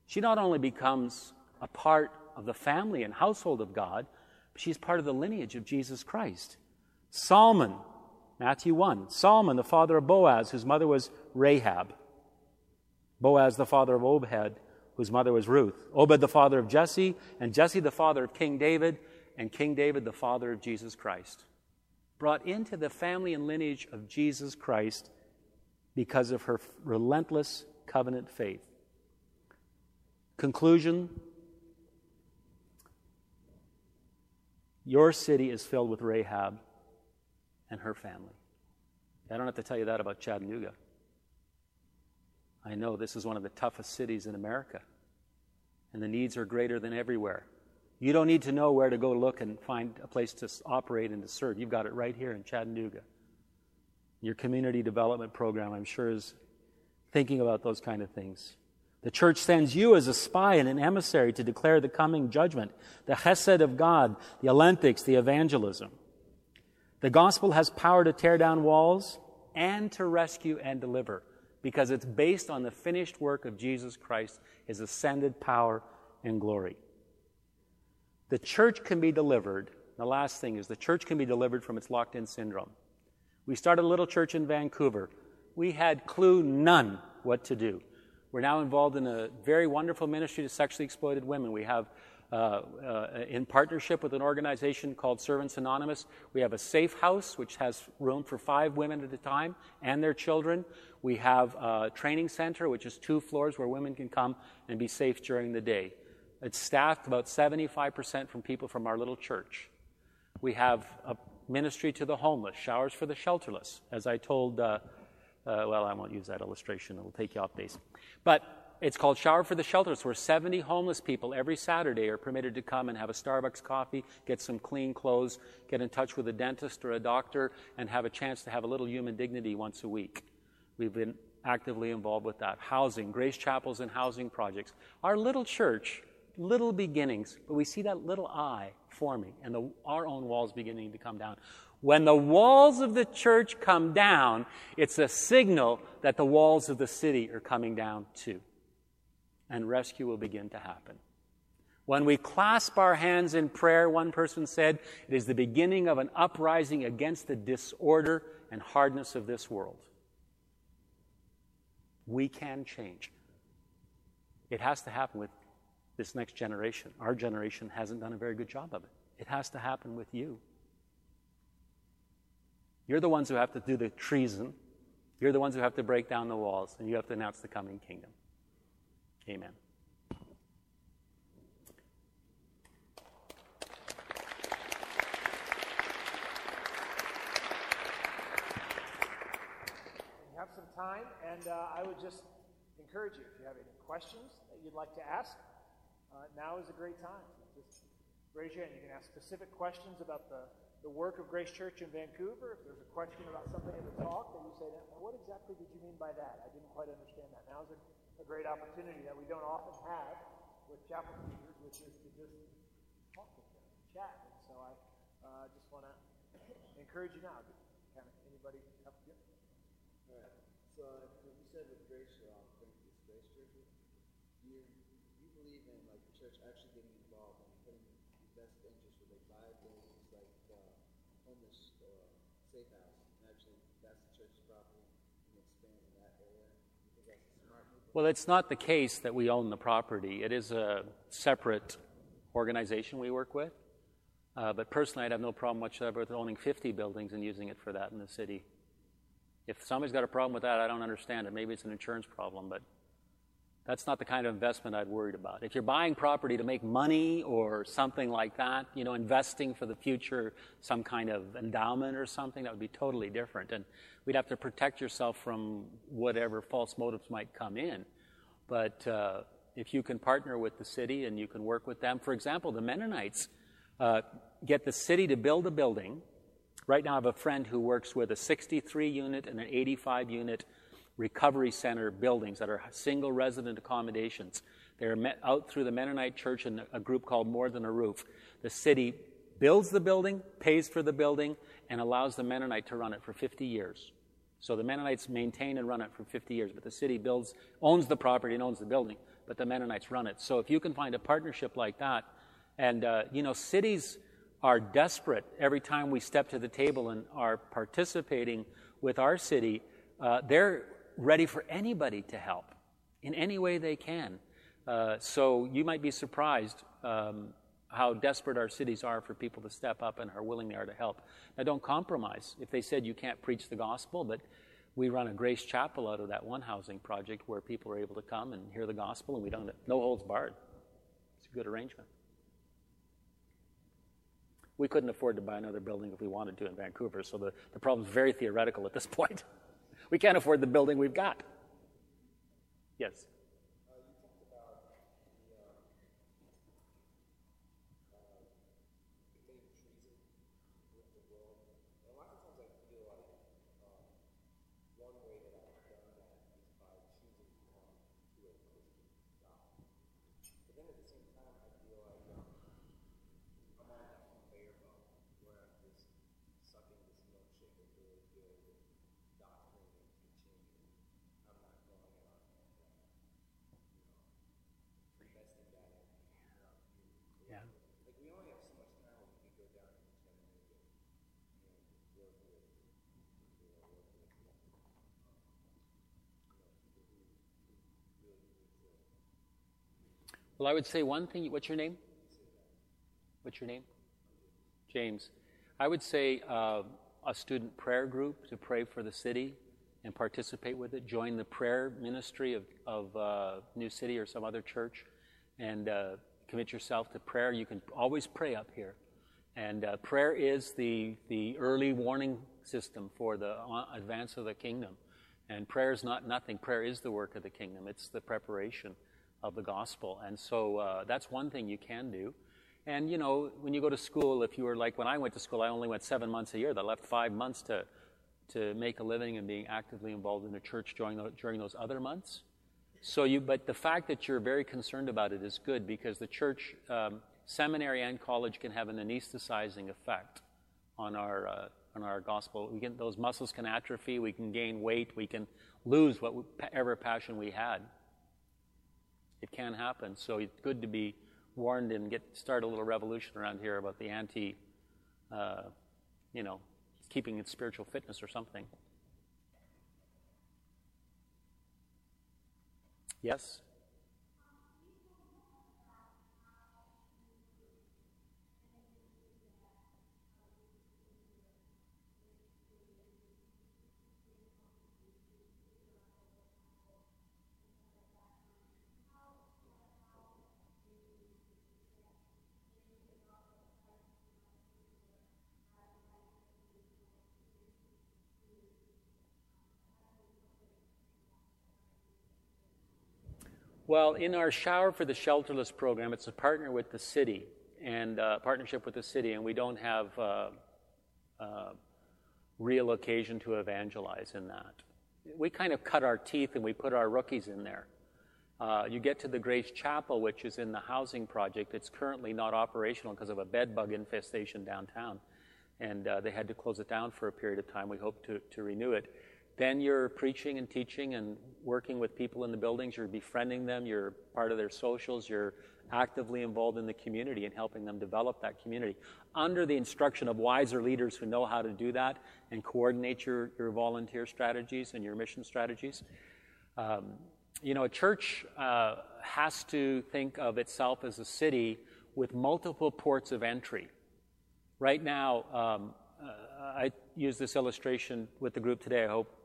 She not only becomes a part of the family and household of God, but she's part of the lineage of Jesus Christ. Solomon, Matthew 1. Solomon, the father of Boaz, whose mother was Rahab. Boaz, the father of Obed, whose mother was Ruth. Obed, the father of Jesse, and Jesse, the father of King David, and King David, the father of Jesus Christ. Brought into the family and lineage of Jesus Christ because of her relentless covenant faith. Conclusion Your city is filled with Rahab and her family. I don't have to tell you that about Chattanooga. I know this is one of the toughest cities in America, and the needs are greater than everywhere. You don't need to know where to go look and find a place to operate and to serve. You've got it right here in Chattanooga. Your community development program, I'm sure, is thinking about those kind of things. The church sends you as a spy and an emissary to declare the coming judgment, the chesed of God, the elenctics, the evangelism. The gospel has power to tear down walls and to rescue and deliver because it's based on the finished work of Jesus Christ, his ascended power and glory. The church can be delivered. The last thing is the church can be delivered from its locked in syndrome. We started a little church in Vancouver. We had clue none what to do. We're now involved in a very wonderful ministry to sexually exploited women. We have uh, uh, in partnership with an organization called Servants Anonymous. We have a safe house, which has room for five women at a time and their children. We have a training center, which is two floors where women can come and be safe during the day. It's staffed about 75% from people from our little church. We have a ministry to the homeless, showers for the shelterless. As I told, uh, uh, well, I won't use that illustration, it'll take you off base. But it's called Shower for the Shelters, where 70 homeless people every Saturday are permitted to come and have a Starbucks coffee, get some clean clothes, get in touch with a dentist or a doctor, and have a chance to have a little human dignity once a week. We've been actively involved with that. Housing, Grace Chapels and housing projects. Our little church, little beginnings, but we see that little eye forming and the, our own walls beginning to come down. When the walls of the church come down, it's a signal that the walls of the city are coming down too and rescue will begin to happen. When we clasp our hands in prayer, one person said, it is the beginning of an uprising against the disorder and hardness of this world. We can change. It has to happen with this next generation. Our generation hasn't done a very good job of it. It has to happen with you. You're the ones who have to do the treason. You're the ones who have to break down the walls, and you have to announce the coming kingdom. Amen. We have some time, and uh, I would just encourage you if you have any questions that you'd like to ask, uh, now is a great time. Just raise your hand. You can ask specific questions about the, the work of Grace Church in Vancouver. If there's a question about something in the talk that you say, well, what exactly did you mean by that? I didn't quite understand that. Now is a a great opportunity that we don't often have with chapel teachers, which is to just talk with them, chat. And so I uh, just want to encourage you now. Can anybody have yeah? All right. So uh, you said with Grace, um, Grace Church, you, you believe in like the church actually getting involved and putting the best interest where they buy buildings like uh, homeless uh, safe house and actually that's the church's property and expand in that area? Well, it's not the case that we own the property. It is a separate organization we work with. Uh, but personally, I'd have no problem whatsoever with owning 50 buildings and using it for that in the city. If somebody's got a problem with that, I don't understand it. Maybe it's an insurance problem, but that's not the kind of investment I'd worried about. If you're buying property to make money or something like that, you know, investing for the future, some kind of endowment or something, that would be totally different. And we'd have to protect yourself from whatever false motives might come in. But uh, if you can partner with the city and you can work with them, for example, the Mennonites uh, get the city to build a building. Right now, I have a friend who works with a 63 unit and an 85 unit recovery center buildings that are single resident accommodations. They're met out through the Mennonite church and a group called More Than a Roof. The city builds the building, pays for the building, and allows the Mennonite to run it for 50 years. So the Mennonites maintain and run it for 50 years, but the city builds, owns the property and owns the building, but the Mennonites run it. So if you can find a partnership like that, and, uh, you know, cities are desperate every time we step to the table and are participating with our city. Uh, they're ready for anybody to help in any way they can. Uh, so you might be surprised um, how desperate our cities are for people to step up and how willing they are to help. Now, don't compromise. If they said you can't preach the gospel, but we run a Grace Chapel out of that one housing project where people are able to come and hear the gospel, and we don't no holds barred. It's a good arrangement. We couldn't afford to buy another building if we wanted to in Vancouver, so the, the problem is very theoretical at this point. We can't afford the building we've got. Yes? Well, I would say one thing. What's your name? What's your name? James. I would say uh, a student prayer group to pray for the city and participate with it. Join the prayer ministry of, of uh, New City or some other church and uh, commit yourself to prayer. You can always pray up here. And uh, prayer is the, the early warning system for the uh, advance of the kingdom. And prayer is not nothing. Prayer is the work of the kingdom, it's the preparation of the gospel. And so uh, that's one thing you can do. And, you know, when you go to school, if you were like when I went to school, I only went seven months a year. That left five months to, to make a living and being actively involved in a church during, the, during those other months. So you, but the fact that you're very concerned about it is good because the church, um, seminary and college can have an anesthetizing effect on our, uh, on our gospel. We can, those muscles can atrophy, we can gain weight, we can lose whatever passion we had. It can happen. So it's good to be warned and get start a little revolution around here about the anti, uh, you know, keeping its spiritual fitness or something. Yes? Well, in our Shower for the Shelterless program, it's a partner with the city and uh, partnership with the city, and we don't have uh, uh, real occasion to evangelize in that. We kind of cut our teeth and we put our rookies in there. Uh, you get to the Grace Chapel, which is in the housing project. It's currently not operational because of a bed bug infestation downtown. And uh, they had to close it down for a period of time. We hope to, to renew it. Then you're preaching and teaching and working with people in the buildings. You're befriending them. You're part of their socials. You're actively involved in the community and helping them develop that community under the instruction of wiser leaders who know how to do that and coordinate your, your volunteer strategies and your mission strategies. Um, you know, a church uh, has to think of itself as a city with multiple ports of entry. Right now, um, uh, I use this illustration with the group today. I hope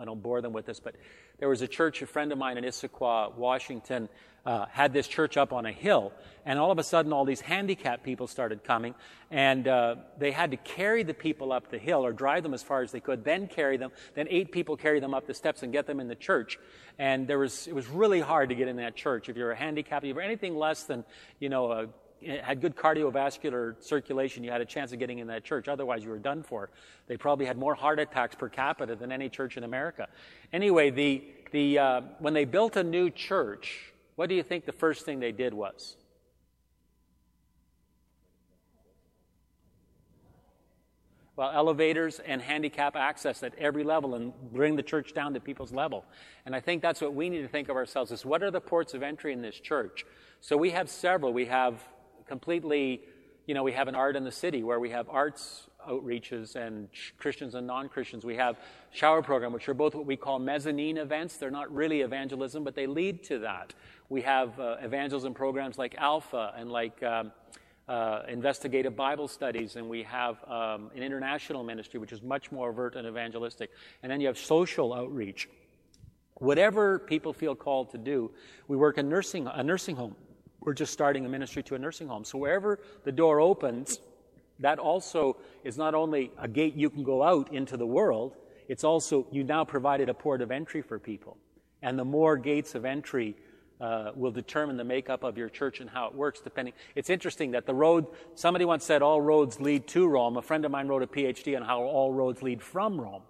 I don't bore them with this, but there was a church, a friend of mine in Issaquah, Washington, uh, had this church up on a hill, and all of a sudden, all these handicapped people started coming, and uh, they had to carry the people up the hill or drive them as far as they could, then carry them. Then eight people carry them up the steps and get them in the church. And there was, it was really hard to get in that church. If you're a handicapped, if you're anything less than, you know, a had good cardiovascular circulation, you had a chance of getting in that church. Otherwise, you were done for. They probably had more heart attacks per capita than any church in America. Anyway, the, the, uh, when they built a new church, what do you think the first thing they did was? Well, elevators and handicap access at every level and bring the church down to people's level. And I think that's what we need to think of ourselves is what are the ports of entry in this church? So we have several. We have completely, you know, we have an art in the city where we have arts outreaches and Christians and non-Christians. We have shower program, which are both what we call mezzanine events. They're not really evangelism, but they lead to that. We have uh, evangelism programs like Alpha and like um, uh, investigative Bible studies, and we have um, an international ministry, which is much more overt and evangelistic. And then you have social outreach. Whatever people feel called to do, we work in nursing, a nursing home we're just starting a ministry to a nursing home. So wherever the door opens, that also is not only a gate you can go out into the world, it's also you now provided a port of entry for people. And the more gates of entry uh, will determine the makeup of your church and how it works, depending. It's interesting that the road, somebody once said all roads lead to Rome. A friend of mine wrote a PhD on how all roads lead from Rome.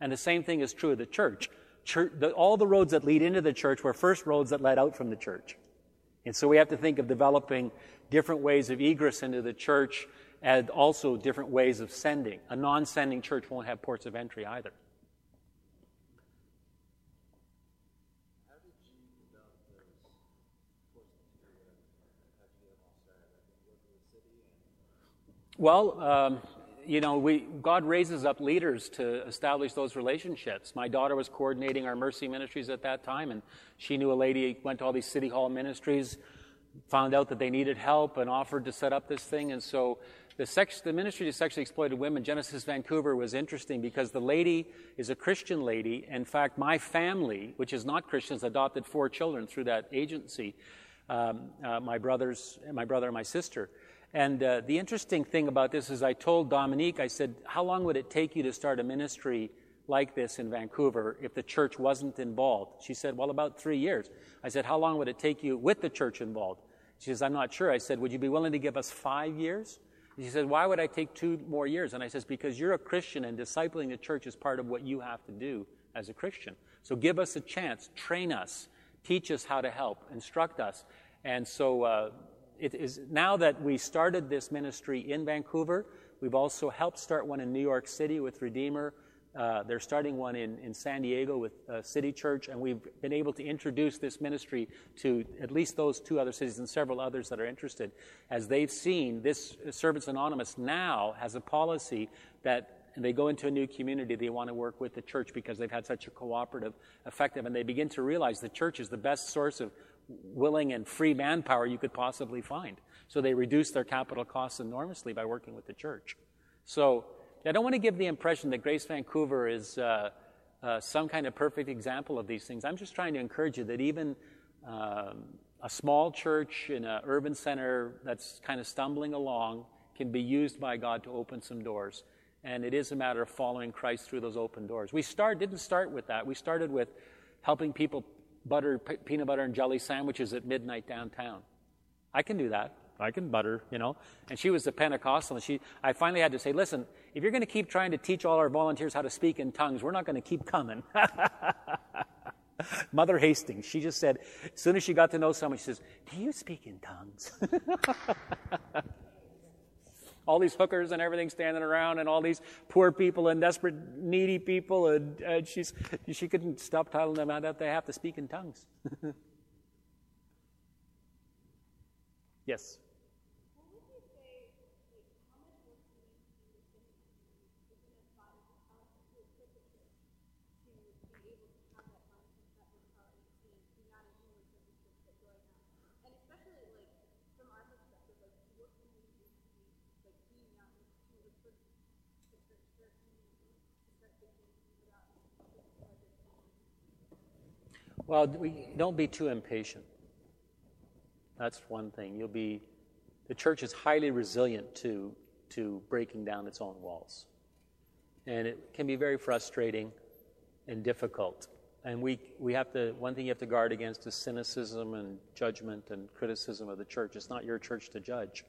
And the same thing is true of the church. church the, all the roads that lead into the church were first roads that led out from the church. And so we have to think of developing different ways of egress into the church and also different ways of sending. A non sending church won't have ports of entry either. Well, um, you know, we, God raises up leaders to establish those relationships. My daughter was coordinating our mercy ministries at that time, and she knew a lady went to all these city hall ministries, found out that they needed help, and offered to set up this thing. And so the, sex, the ministry to sexually exploited women, Genesis Vancouver, was interesting because the lady is a Christian lady. In fact, my family, which is not Christians, adopted four children through that agency. Um, uh, my brothers, my brother, and my sister. And uh, the interesting thing about this is I told Dominique, I said, how long would it take you to start a ministry like this in Vancouver if the church wasn't involved? She said, well, about three years. I said, how long would it take you with the church involved? She says, I'm not sure. I said, would you be willing to give us five years? She said, why would I take two more years? And I says, because you're a Christian and discipling the church is part of what you have to do as a Christian. So give us a chance, train us, teach us how to help, instruct us. And so uh, it is now that we started this ministry in Vancouver, we've also helped start one in New York City with Redeemer. Uh, they're starting one in, in San Diego with uh, City Church, and we've been able to introduce this ministry to at least those two other cities and several others that are interested. As they've seen, this Servants Anonymous now has a policy that they go into a new community, they want to work with the church because they've had such a cooperative, effective, and they begin to realize the church is the best source of willing and free manpower you could possibly find. So they reduce their capital costs enormously by working with the church. So I don't want to give the impression that Grace Vancouver is uh, uh, some kind of perfect example of these things. I'm just trying to encourage you that even um, a small church in an urban center that's kind of stumbling along can be used by God to open some doors. And it is a matter of following Christ through those open doors. We start, didn't start with that. We started with helping people butter, peanut butter and jelly sandwiches at midnight downtown. I can do that. I can butter, you know. And she was a Pentecostal, and she, I finally had to say, listen, if you're going to keep trying to teach all our volunteers how to speak in tongues, we're not going to keep coming. Mother Hastings, she just said, as soon as she got to know someone, she says, Do you speak in tongues? all these hookers and everything standing around, and all these poor people and desperate, needy people, and, and she's, she couldn't stop telling them that they have to speak in tongues. yes. Well, we, don't be too impatient. That's one thing. You'll be, the church is highly resilient to, to breaking down its own walls. And it can be very frustrating and difficult. And we, we have to, one thing you have to guard against is cynicism and judgment and criticism of the church. It's not your church to judge.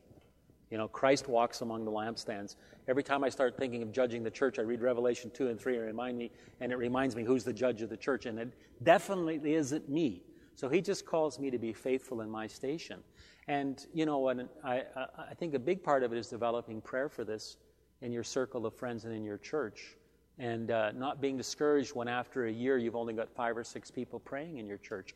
You know, Christ walks among the lampstands. Every time I start thinking of judging the church, I read Revelation 2 and 3 and remind me, and it reminds me who's the judge of the church, and it definitely isn't me. So he just calls me to be faithful in my station. And, you know, and I, I think a big part of it is developing prayer for this in your circle of friends and in your church. And uh, not being discouraged when after a year you've only got five or six people praying in your church.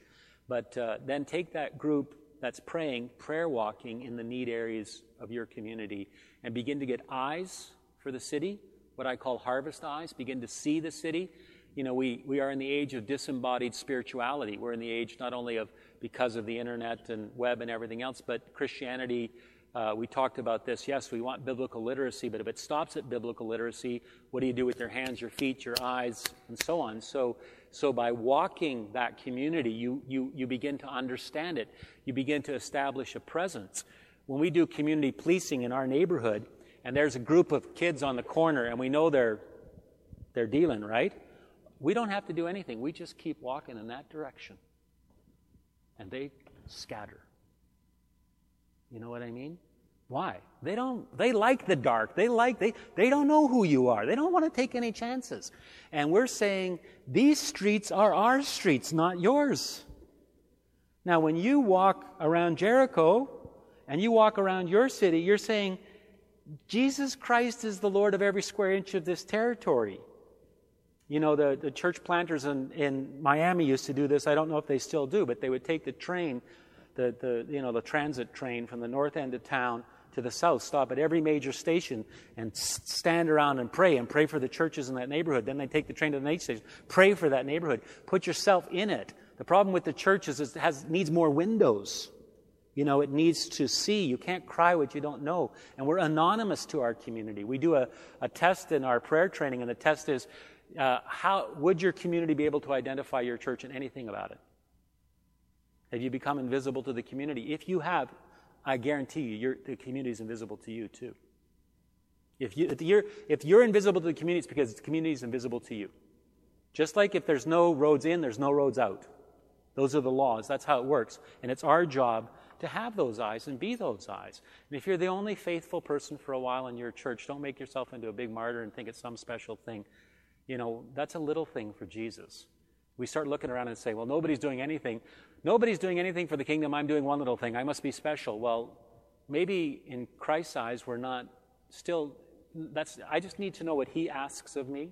But uh, then take that group that's praying, prayer walking in the need areas of your community, and begin to get eyes for the city, what I call harvest eyes, begin to see the city. You know, we, we are in the age of disembodied spirituality. We're in the age not only of because of the internet and web and everything else, but Christianity. Uh, we talked about this. Yes, we want biblical literacy, but if it stops at biblical literacy, what do you do with your hands, your feet, your eyes, and so on? So, so by walking that community, you, you, you begin to understand it. You begin to establish a presence. When we do community policing in our neighborhood, and there's a group of kids on the corner, and we know they're, they're dealing, right? We don't have to do anything. We just keep walking in that direction. And they scatter. You know what I mean? Why? They don't they like the dark. They like they they don't know who you are. They don't want to take any chances. And we're saying these streets are our streets, not yours. Now when you walk around Jericho and you walk around your city, you're saying Jesus Christ is the Lord of every square inch of this territory. You know, the, the church planters in, in Miami used to do this. I don't know if they still do, but they would take the train, the, the, you know, the transit train from the north end of town to the south, stop at every major station and stand around and pray and pray for the churches in that neighborhood. Then they take the train to the next station, pray for that neighborhood. Put yourself in it. The problem with the church is it has, needs more windows. You know, it needs to see. You can't cry what you don't know. And we're anonymous to our community. We do a, a test in our prayer training, and the test is uh, how would your community be able to identify your church and anything about it? Have you become invisible to the community? If you have, I guarantee you, the community is invisible to you too. If, you, if, you're, if you're invisible to the community, it's because the community is invisible to you. Just like if there's no roads in, there's no roads out. Those are the laws. That's how it works. And it's our job to have those eyes and be those eyes. And if you're the only faithful person for a while in your church, don't make yourself into a big martyr and think it's some special thing. You know, that's a little thing for Jesus. We start looking around and say, well, nobody's doing anything. Nobody's doing anything for the kingdom. I'm doing one little thing. I must be special. Well, maybe in Christ's eyes, we're not still. That's. I just need to know what He asks of me.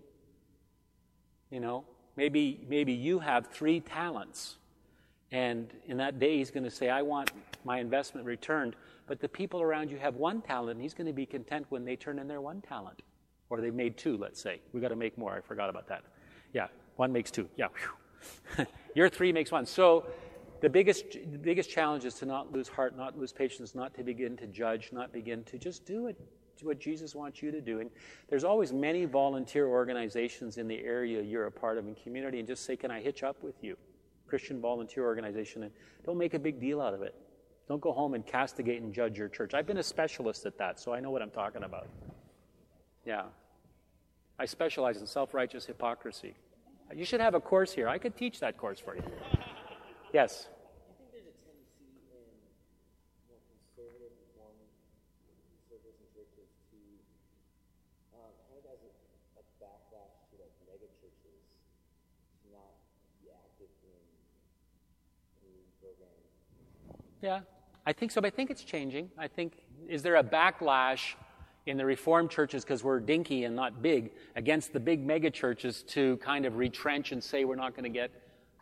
You know, maybe maybe you have three talents, and in that day He's going to say, "I want my investment returned." But the people around you have one talent, and He's going to be content when they turn in their one talent, or they've made two. Let's say We've got to make more. I forgot about that. Yeah, one makes two. Yeah. Your three makes one. So the biggest, the biggest challenge is to not lose heart, not lose patience, not to begin to judge, not begin to just do it. What Jesus wants you to do. And there's always many volunteer organizations in the area you're a part of in community, and just say, Can I hitch up with you? Christian volunteer organization, and don't make a big deal out of it. Don't go home and castigate and judge your church. I've been a specialist at that, so I know what I'm talking about. Yeah. I specialize in self righteous hypocrisy. You should have a course here. I could teach that course for you. Yes. Do you think there's a tendency in more conservative reform circles and churches to um, kind of as a, a backlash to like mega churches to not be active in in programs? Yeah, I think so, but I think it's changing. I think, is there a backlash in the Reformed churches because we're dinky and not big against the big mega churches to kind of retrench and say we're not going to get,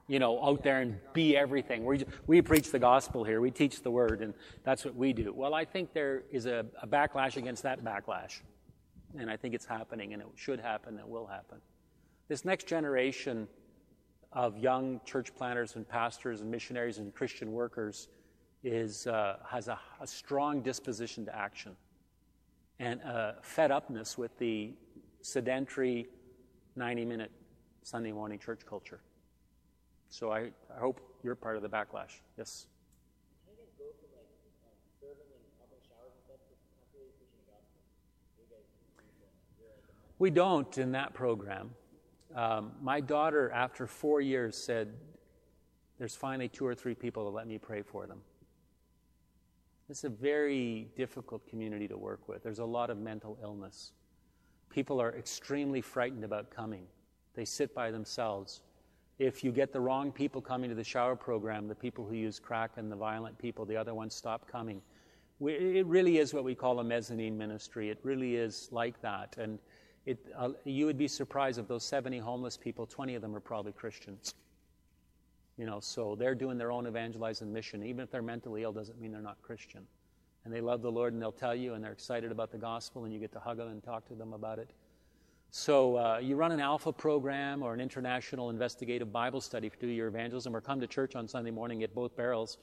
you know, out there and be everything? We, we preach the gospel here, we teach the word, and that's what we do. Well, I think there is a, a backlash against that backlash. And I think it's happening, and it should happen, and it will happen. This next generation of young church planters and pastors and missionaries and Christian workers is, uh, has a, a strong disposition to action and a fed upness with the sedentary 90 minute Sunday morning church culture. So I, I hope you're part of the backlash. Yes? How do you guys go from like um, serving and helping showers and stuff to constantly preaching the gospel? Do you guys do that? You're like a We don't in that program. Um, my daughter, after four years, said, There's finally two or three people to let me pray for them. It's a very difficult community to work with. There's a lot of mental illness. People are extremely frightened about coming, they sit by themselves. If you get the wrong people coming to the shower program, the people who use crack and the violent people, the other ones stop coming. We, it really is what we call a mezzanine ministry. It really is like that. And it, uh, you would be surprised of those 70 homeless people, 20 of them are probably Christians. You know, so they're doing their own evangelizing mission. Even if they're mentally ill, doesn't mean they're not Christian. And they love the Lord and they'll tell you and they're excited about the gospel and you get to hug them and talk to them about it. So uh, you run an alpha program or an international investigative Bible study to do your evangelism or come to church on Sunday morning, get both barrels.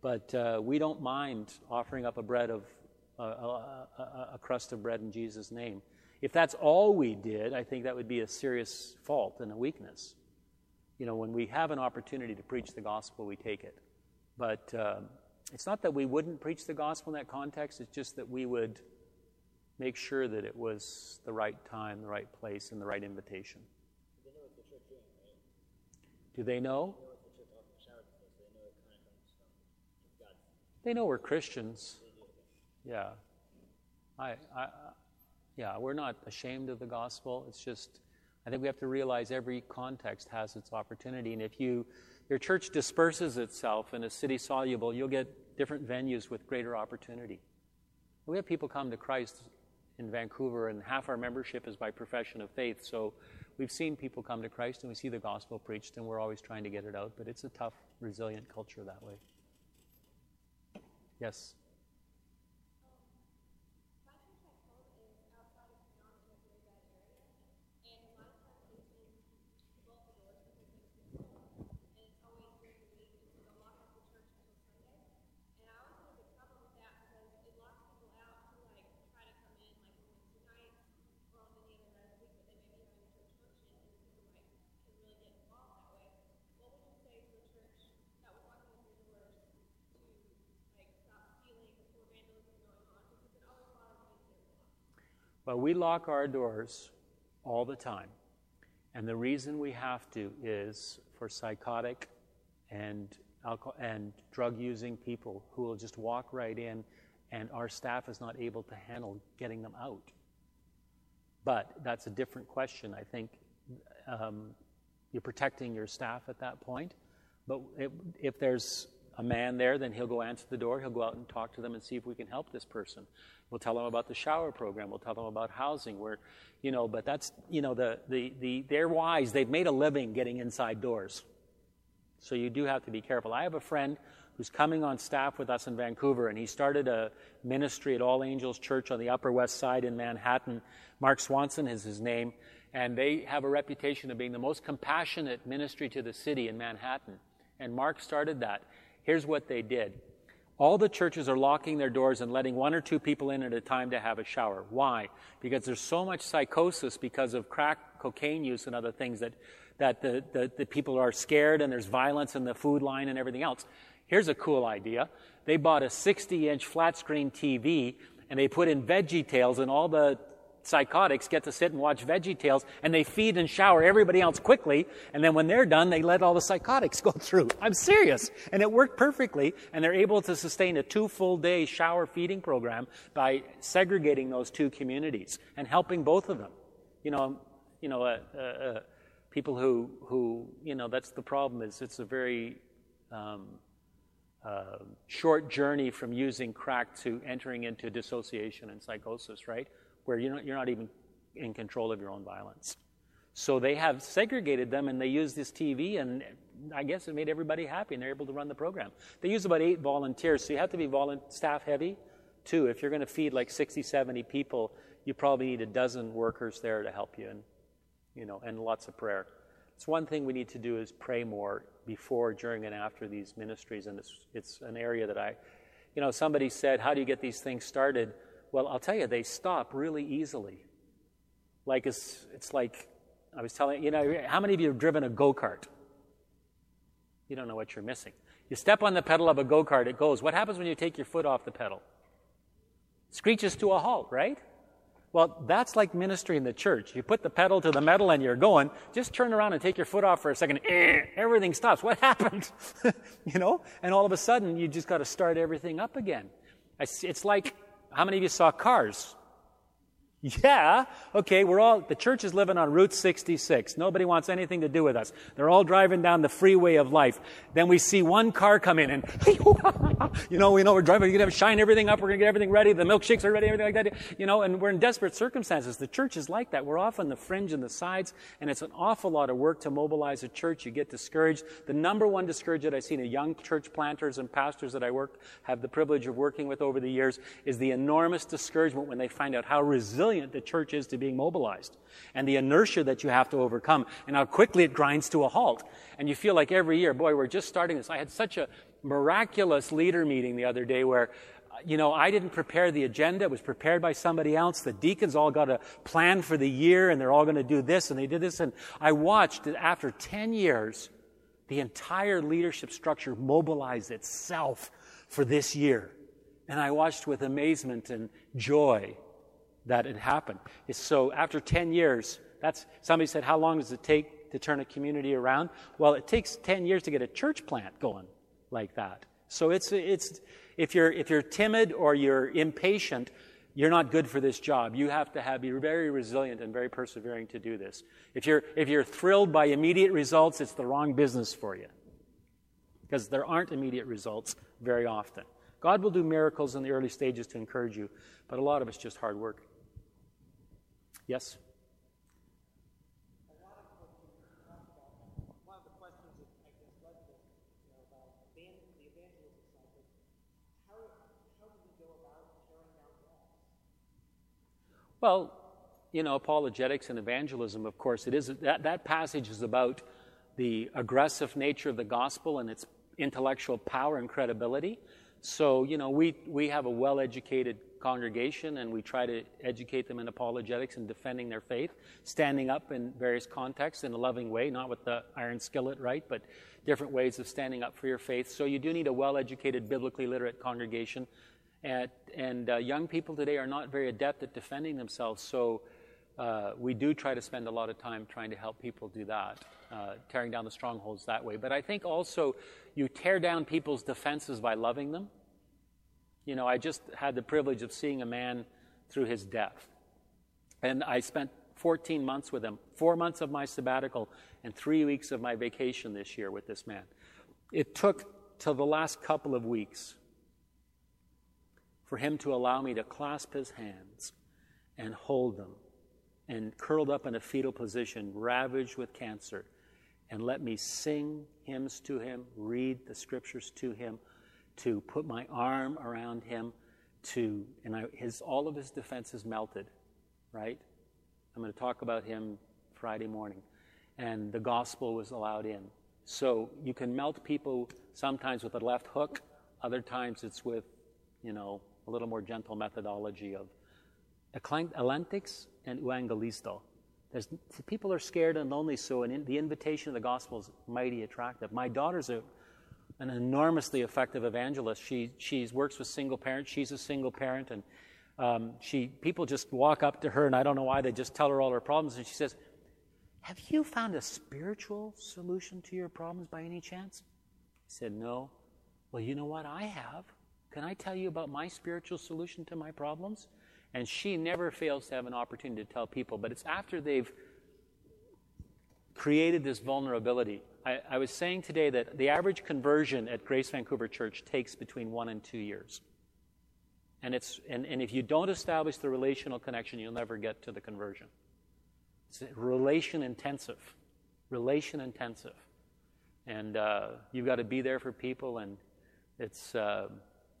But uh, we don't mind offering up a bread of a, a, a crust of bread in Jesus' name. If that's all we did, I think that would be a serious fault and a weakness. You know, when we have an opportunity to preach the gospel, we take it. But um, it's not that we wouldn't preach the gospel in that context, it's just that we would make sure that it was the right time, the right place, and the right invitation. They know what the church doing, right? Do they know? They know what the church offering showers and stuff, so they know it kind of comes from God. They know we're Christians. They do it. Yeah. I, I- yeah, we're not ashamed of the gospel. It's just, I think we have to realize every context has its opportunity. And if you, your church disperses itself and is city soluble, you'll get different venues with greater opportunity. We have people come to Christ in Vancouver, and half our membership is by profession of faith. So we've seen people come to Christ and we see the gospel preached, and we're always trying to get it out. But it's a tough, resilient culture that way. Yes. My church at home is outside of town in a very bad area, and a lot of times they tend to bolt the doors because it's been cold, and it's always during the week, and so they'll lock up the church until Sunday. And I always have a big problem with that because it locks people out who like try to come in like on Wednesday nights or on any other night of the week, but they may be having a church function, and people like can really get involved that way. What would you say to a church that was locking up their doors to like stop stealing or vandalism going on because it always bothers me that they're Well, we lock our doors all the time. And the reason we have to is for psychotic and alcohol and drug using people who will just walk right in and our staff is not able to handle getting them out. But that's a different question. I think um, you're protecting your staff at that point. But if, if there's a man there, then he'll go answer the door. He'll go out and talk to them and see if we can help this person. We'll tell them about the shower program. We'll tell them about housing. Where, you know, but that's you know the the the they're wise. They've made a living getting inside doors. So you do have to be careful. I have a friend who's coming on staff with us in Vancouver, and he started a ministry at All Angels Church on the Upper West Side in Manhattan. Mark Swanson is his name, and they have a reputation of being the most compassionate ministry to the city in Manhattan. And Mark started that. Here's what they did. All the churches are locking their doors and letting one or two people in at a time to have a shower. Why? Because there's so much psychosis because of crack cocaine use and other things that, that the, the, the people are scared and there's violence in the food line and everything else. Here's a cool idea. They bought a 60 inch flat screen TV and they put in Veggie Tales and all the psychotics get to sit and watch Veggie Tales and they feed and shower everybody else quickly. And then when they're done, they let all the psychotics go through. I'm serious. And it worked perfectly. And they're able to sustain a two full day shower feeding program by segregating those two communities and helping both of them. You know, you know, uh, uh, uh, people who, who, you know, that's the problem is it's a very, um, uh, short journey from using crack to entering into dissociation and psychosis, right? Where you're not, you're not even in control of your own violence. So they have segregated them and they use this TV, and I guess it made everybody happy and they're able to run the program. They use about eight volunteers, so you have to be volu- staff heavy too. If you're going to feed like 60, 70 people, you probably need a dozen workers there to help you and, you know, and lots of prayer. It's one thing we need to do is pray more before, during, and after these ministries, and it's, it's an area that I, you know, somebody said, How do you get these things started? Well, I'll tell you, they stop really easily. Like it's, it's like, I was telling you know, how many of you have driven a go kart? You don't know what you're missing. You step on the pedal of a go kart, it goes. What happens when you take your foot off the pedal? Screeches to a halt, right? Well, that's like ministry in the church. You put the pedal to the metal and you're going. Just turn around and take your foot off for a second. Eh, everything stops. What happened? you know? And all of a sudden, you just got to start everything up again. It's like, how many of you saw cars? Yeah, okay, we're all, the church is living on Route 66. Nobody wants anything to do with us. They're all driving down the freeway of life. Then we see one car come in and, you know, we know we're driving, we're going to shine everything up, we're going to get everything ready, the milkshakes are ready, everything like that, you know, and we're in desperate circumstances. The church is like that. We're off on the fringe and the sides, and it's an awful lot of work to mobilize a church. You get discouraged. The number one discouragement I've seen in young church planters and pastors that I work, have the privilege of working with over the years is the enormous discouragement when they find out how resilient the church is to being mobilized and the inertia that you have to overcome and how quickly it grinds to a halt. And you feel like every year, boy, we're just starting this. I had such a miraculous leader meeting the other day where uh, you know, I didn't prepare the agenda. It was prepared by somebody else. The deacons all got a plan for the year and they're all going to do this and they did this. And I watched that after 10 years, the entire leadership structure mobilized itself for this year. And I watched with amazement and joy that it happened. So after 10 years, that's somebody said, how long does it take to turn a community around? Well, it takes 10 years to get a church plant going like that. So it's it's if you're if you're timid or you're impatient, you're not good for this job. You have to have, be very resilient and very persevering to do this. If you're if you're thrilled by immediate results, it's the wrong business for you. Because there aren't immediate results very often. God will do miracles in the early stages to encourage you, but a lot of it's just hard work. Yes? Well, you know, apologetics and evangelism, of course, it is that, that passage is about the aggressive nature of the gospel and its intellectual power and credibility. So, you know, we, we have a well educated congregation and we try to educate them in apologetics and defending their faith, standing up in various contexts in a loving way, not with the iron skillet, right, but different ways of standing up for your faith. So you do need a well educated, biblically literate congregation. And, and uh, young people today are not very adept at defending themselves, so uh, we do try to spend a lot of time trying to help people do that, uh, tearing down the strongholds that way. But I think also you tear down people's defenses by loving them. You know, I just had the privilege of seeing a man through his death. And I spent 14 months with him, four months of my sabbatical, and three weeks of my vacation this year with this man. It took till the last couple of weeks for him to allow me to clasp his hands and hold them and curled up in a fetal position, ravaged with cancer, and let me sing hymns to him, read the scriptures to him to put my arm around him, to, and I, his, all of his defenses melted, right? I'm going to talk about him Friday morning. And the gospel was allowed in. So you can melt people sometimes with a left hook, other times it's with, you know, a little more gentle methodology of elenctics and euangelisto. There's, people are scared and lonely, so an, the invitation of the gospel is mighty attractive. My daughter's a an enormously effective evangelist. She she works with single parents. She's a single parent, and um, she people just walk up to her, and I don't know why they just tell her all her problems, and she says, "Have you found a spiritual solution to your problems by any chance?" I said, "No." Well, you know what? I have. Can I tell you about my spiritual solution to my problems? And she never fails to have an opportunity to tell people, but it's after they've created this vulnerability. I, I, was saying today that the average conversion at Grace Vancouver Church takes between one and two years. And, it's, and, and if you don't establish the relational connection, you'll never get to the conversion. It's relation intensive. Relation intensive. And uh, you've got to be there for people, and it's, uh,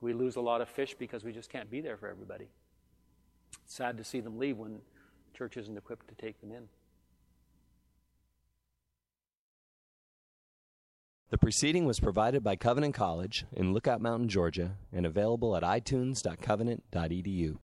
we lose a lot of fish because we just can't be there for everybody. It's sad to see them leave when church isn't equipped to take them in. The preceding was provided by Covenant College in Lookout Mountain, Georgia, and available at itunes.covenant.edu.